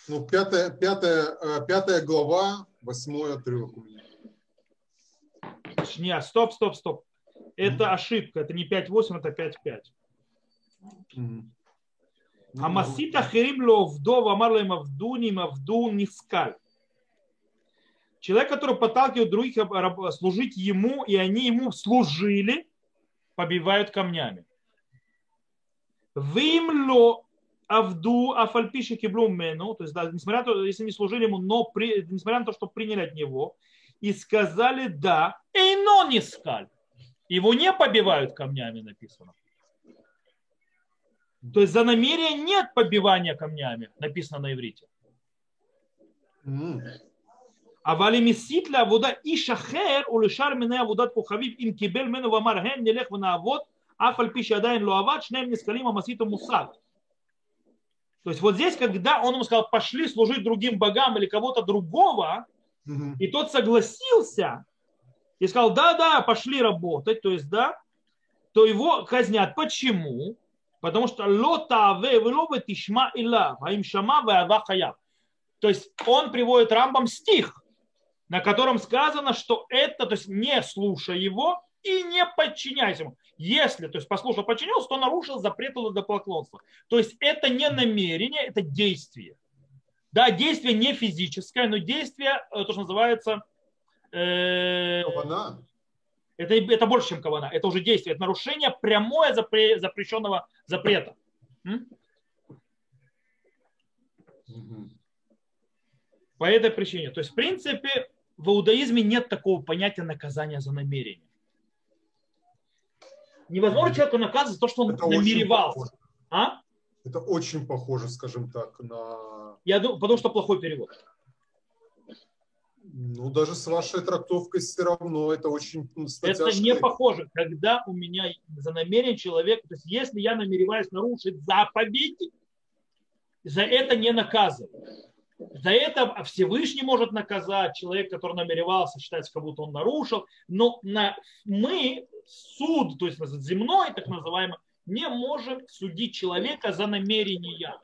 Ну, пятая, пятая, э, пятая глава, восьмой отрывок у меня. Нет, стоп, стоп, стоп. Это mm-hmm. ошибка. Это не 5-8, это 5-5. Mm-hmm. Амасита херим ловдо, амар лем авдуни, авду нискаль. Человек, который подталкивает других служить ему, и они ему служили, побивают камнями. Вим ло авду афальпиши киблю мену, то есть, да, несмотря на то, если не служили ему, но при, несмотря на то, что приняли от него, и сказали да, и но не скаль. Его не побивают камнями, написано. То есть за намерение нет побивания камнями, написано на иврите. Mm. А валимиситля вода и шахер улишар меня водат кухавив инкибель мену вамарген не лех ванавод – аф аль пища адайн луават, шнем нискалима маситу мусад. То есть вот здесь, когда он ему сказал, пошли служить другим богам или кого-то другого, угу. и тот согласился и сказал, да-да, пошли работать, то есть да, то его казнят. Почему? Потому что лотаве вылобы тишма илав, а им шама веава. То есть он приводит рамбам стих, на котором сказано, что это, то есть не слушай его, и не подчиняйся ему. Если, то есть послушал, подчинился, то нарушил запрет идолопоклонства. То есть это не намерение, это действие. Да, действие не физическое, но действие, э, то, что называется... Э, это, это больше, чем кавана. Это уже действие. Это нарушение прямое запре, запрещенного запрета. М? По этой причине. То есть, в принципе, в иудаизме нет такого понятия наказания за намерение. Невозможно человека наказывать за то, что он это намеревался. А? Это очень похоже, скажем так, на... Я думаю, потому что плохой перевод. Ну, даже с вашей трактовкой все равно это очень Это не похоже. Когда у меня за намерение человека, то есть если я намереваюсь нарушить заповедь, за это не наказывают. За это Всевышний может наказать человека, который намеревался, считать, как будто он нарушил. Но на, мы, суд, то есть земной, так называемый, не можем судить человека за намерения.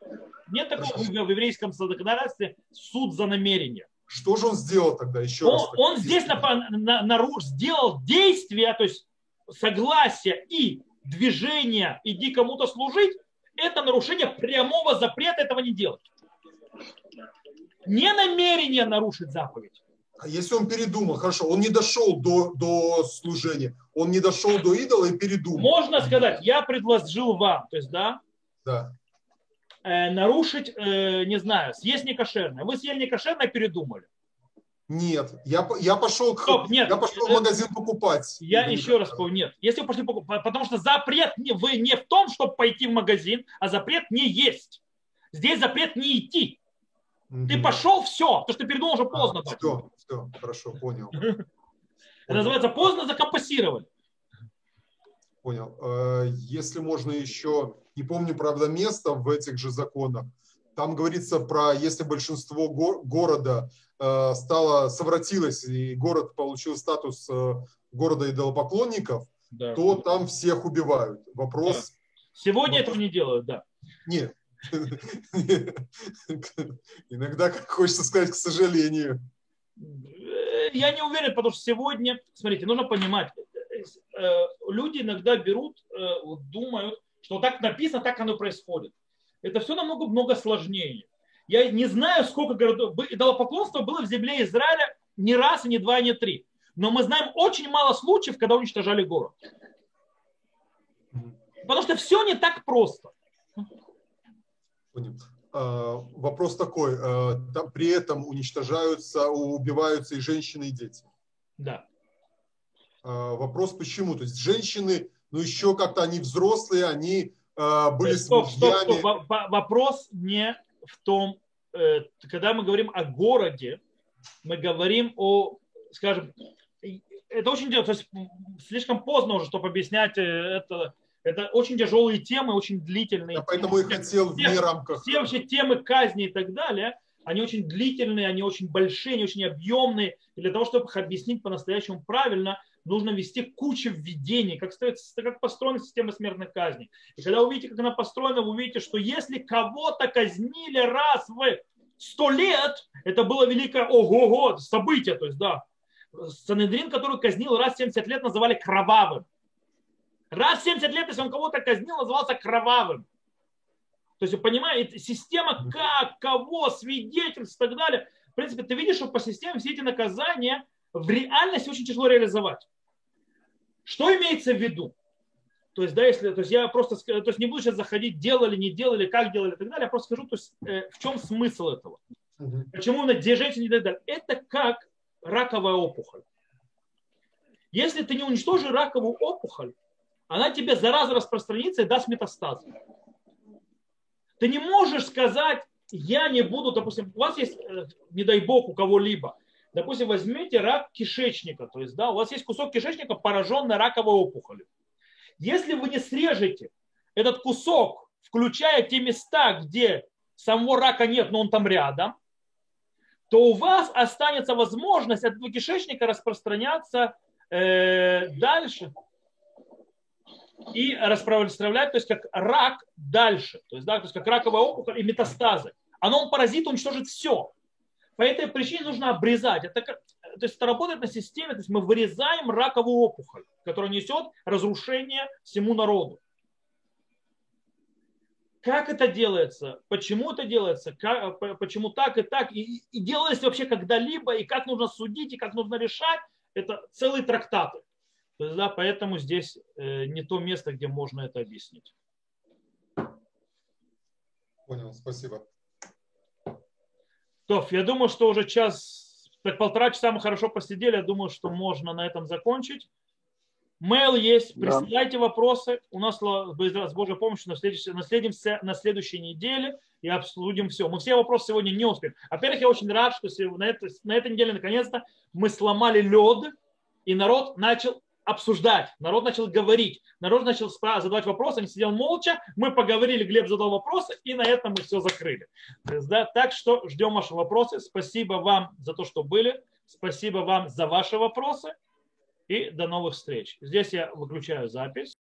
Нет такого в еврейском законодательстве суд за намерение. Что же он сделал тогда еще он, раз? Он здесь на, на, на, сделал действие, то есть согласие и движение, иди кому-то служить, это нарушение прямого запрета этого не делать не намерение нарушить заповедь. А если он передумал, хорошо, он не дошел до, до служения, он не дошел до идола и передумал. Можно сказать, я предложил вам, то есть, да, да. Э, нарушить, э, не знаю, съесть некошерное. Вы съели некошерное, передумали. Нет, я, я пошел, Стоп, нет, я пошел в э, магазин покупать. Я еще раз говорю, нет. Если вы пошли покупать, потому что запрет не, вы не в том, чтобы пойти в магазин, а запрет не есть. Здесь запрет не идти. Угу. Ты пошел, все, то, что ты передумал, уже поздно. А, все, все, хорошо, понял. Это называется поздно закомпасировали. Понял. Э, если можно еще, не помню, правда, место в этих же законах, там говорится про, если большинство го- города э, стало, совратилось, и город получил статус э, города идолопоклонников, да. то там всех убивают. Вопрос... Да. Сегодня вопрос... этого не делают, да. Нет, Иногда, как хочется сказать, к сожалению. Я не уверен, потому что сегодня, смотрите, нужно понимать, э, люди иногда берут, э, думают, что так написано, так оно происходит. Это все намного много сложнее. Я не знаю, сколько городов... Идолопоклонство было в земле Израиля не раз, не два, не три. Но мы знаем очень мало случаев, когда уничтожали город. Потому что все не так просто. Понял. А, вопрос такой, а, там при этом уничтожаются, убиваются и женщины, и дети. Да. А, вопрос почему? То есть женщины, ну еще как-то они взрослые, они э, были стоп, с мужьями. Стоп, стоп. Вопрос не в том, э, когда мы говорим о городе, мы говорим о, скажем, это очень то есть слишком поздно уже, чтобы объяснять э, это. Это очень тяжелые темы, очень длительные. Я поэтому и хотел все, в рамках. Все вообще темы казни и так далее, они очень длительные, они очень большие, они очень объемные. И для того, чтобы их объяснить по-настоящему правильно, нужно вести кучу введений, как, стоит, как построена система смертных казней. И когда увидите, как она построена, вы увидите, что если кого-то казнили раз в сто лет, это было великое ого-го событие. То есть, да, Санедрин, который казнил раз в 70 лет, называли кровавым. Раз в 70 лет, если он кого-то казнил, назывался кровавым. То есть, понимаете, система как, кого, свидетельств и так далее. В принципе, ты видишь, что по системе все эти наказания в реальности очень тяжело реализовать. Что имеется в виду? То есть, да, если, то есть я просто, то есть не буду сейчас заходить, делали, не делали, как делали и так далее, я просто скажу, то есть, э, в чем смысл этого. Почему на женщины и так далее. Это как раковая опухоль. Если ты не уничтожишь раковую опухоль, она тебе зараза распространится и даст метастазы. Ты не можешь сказать, я не буду, допустим, у вас есть, э, не дай бог, у кого-либо, допустим, возьмите рак кишечника, то есть, да, у вас есть кусок кишечника, пораженный раковой опухолью. Если вы не срежете этот кусок, включая те места, где самого рака нет, но он там рядом, то у вас останется возможность от этого кишечника распространяться э, дальше и распространять, то есть как рак дальше, то есть, да, то есть как раковая опухоль и метастазы. Оно он паразит уничтожит все. По этой причине нужно обрезать. Это, то есть это работает на системе, то есть мы вырезаем раковую опухоль, которая несет разрушение всему народу. Как это делается? Почему это делается? Как, почему так и так? И, и делается вообще когда-либо? И как нужно судить? И как нужно решать? Это целые трактаты. То есть, да, поэтому здесь э, не то место, где можно это объяснить. Понял, спасибо. То, я думаю, что уже час, так полтора часа мы хорошо посидели. Я думаю, что можно на этом закончить. Mail есть, присылайте да. вопросы. У нас с Божьей помощью на, следующей, наследимся на следующей неделе и обсудим все. Мы все вопросы сегодня не успеем. Во-первых, я очень рад, что на, это, на этой неделе наконец-то мы сломали лед, и народ начал обсуждать, народ начал говорить, народ начал задавать вопросы, они сидел молча, мы поговорили, Глеб задал вопросы, и на этом мы все закрыли. Да, так что ждем ваши вопросы. Спасибо вам за то, что были. Спасибо вам за ваши вопросы и до новых встреч. Здесь я выключаю запись.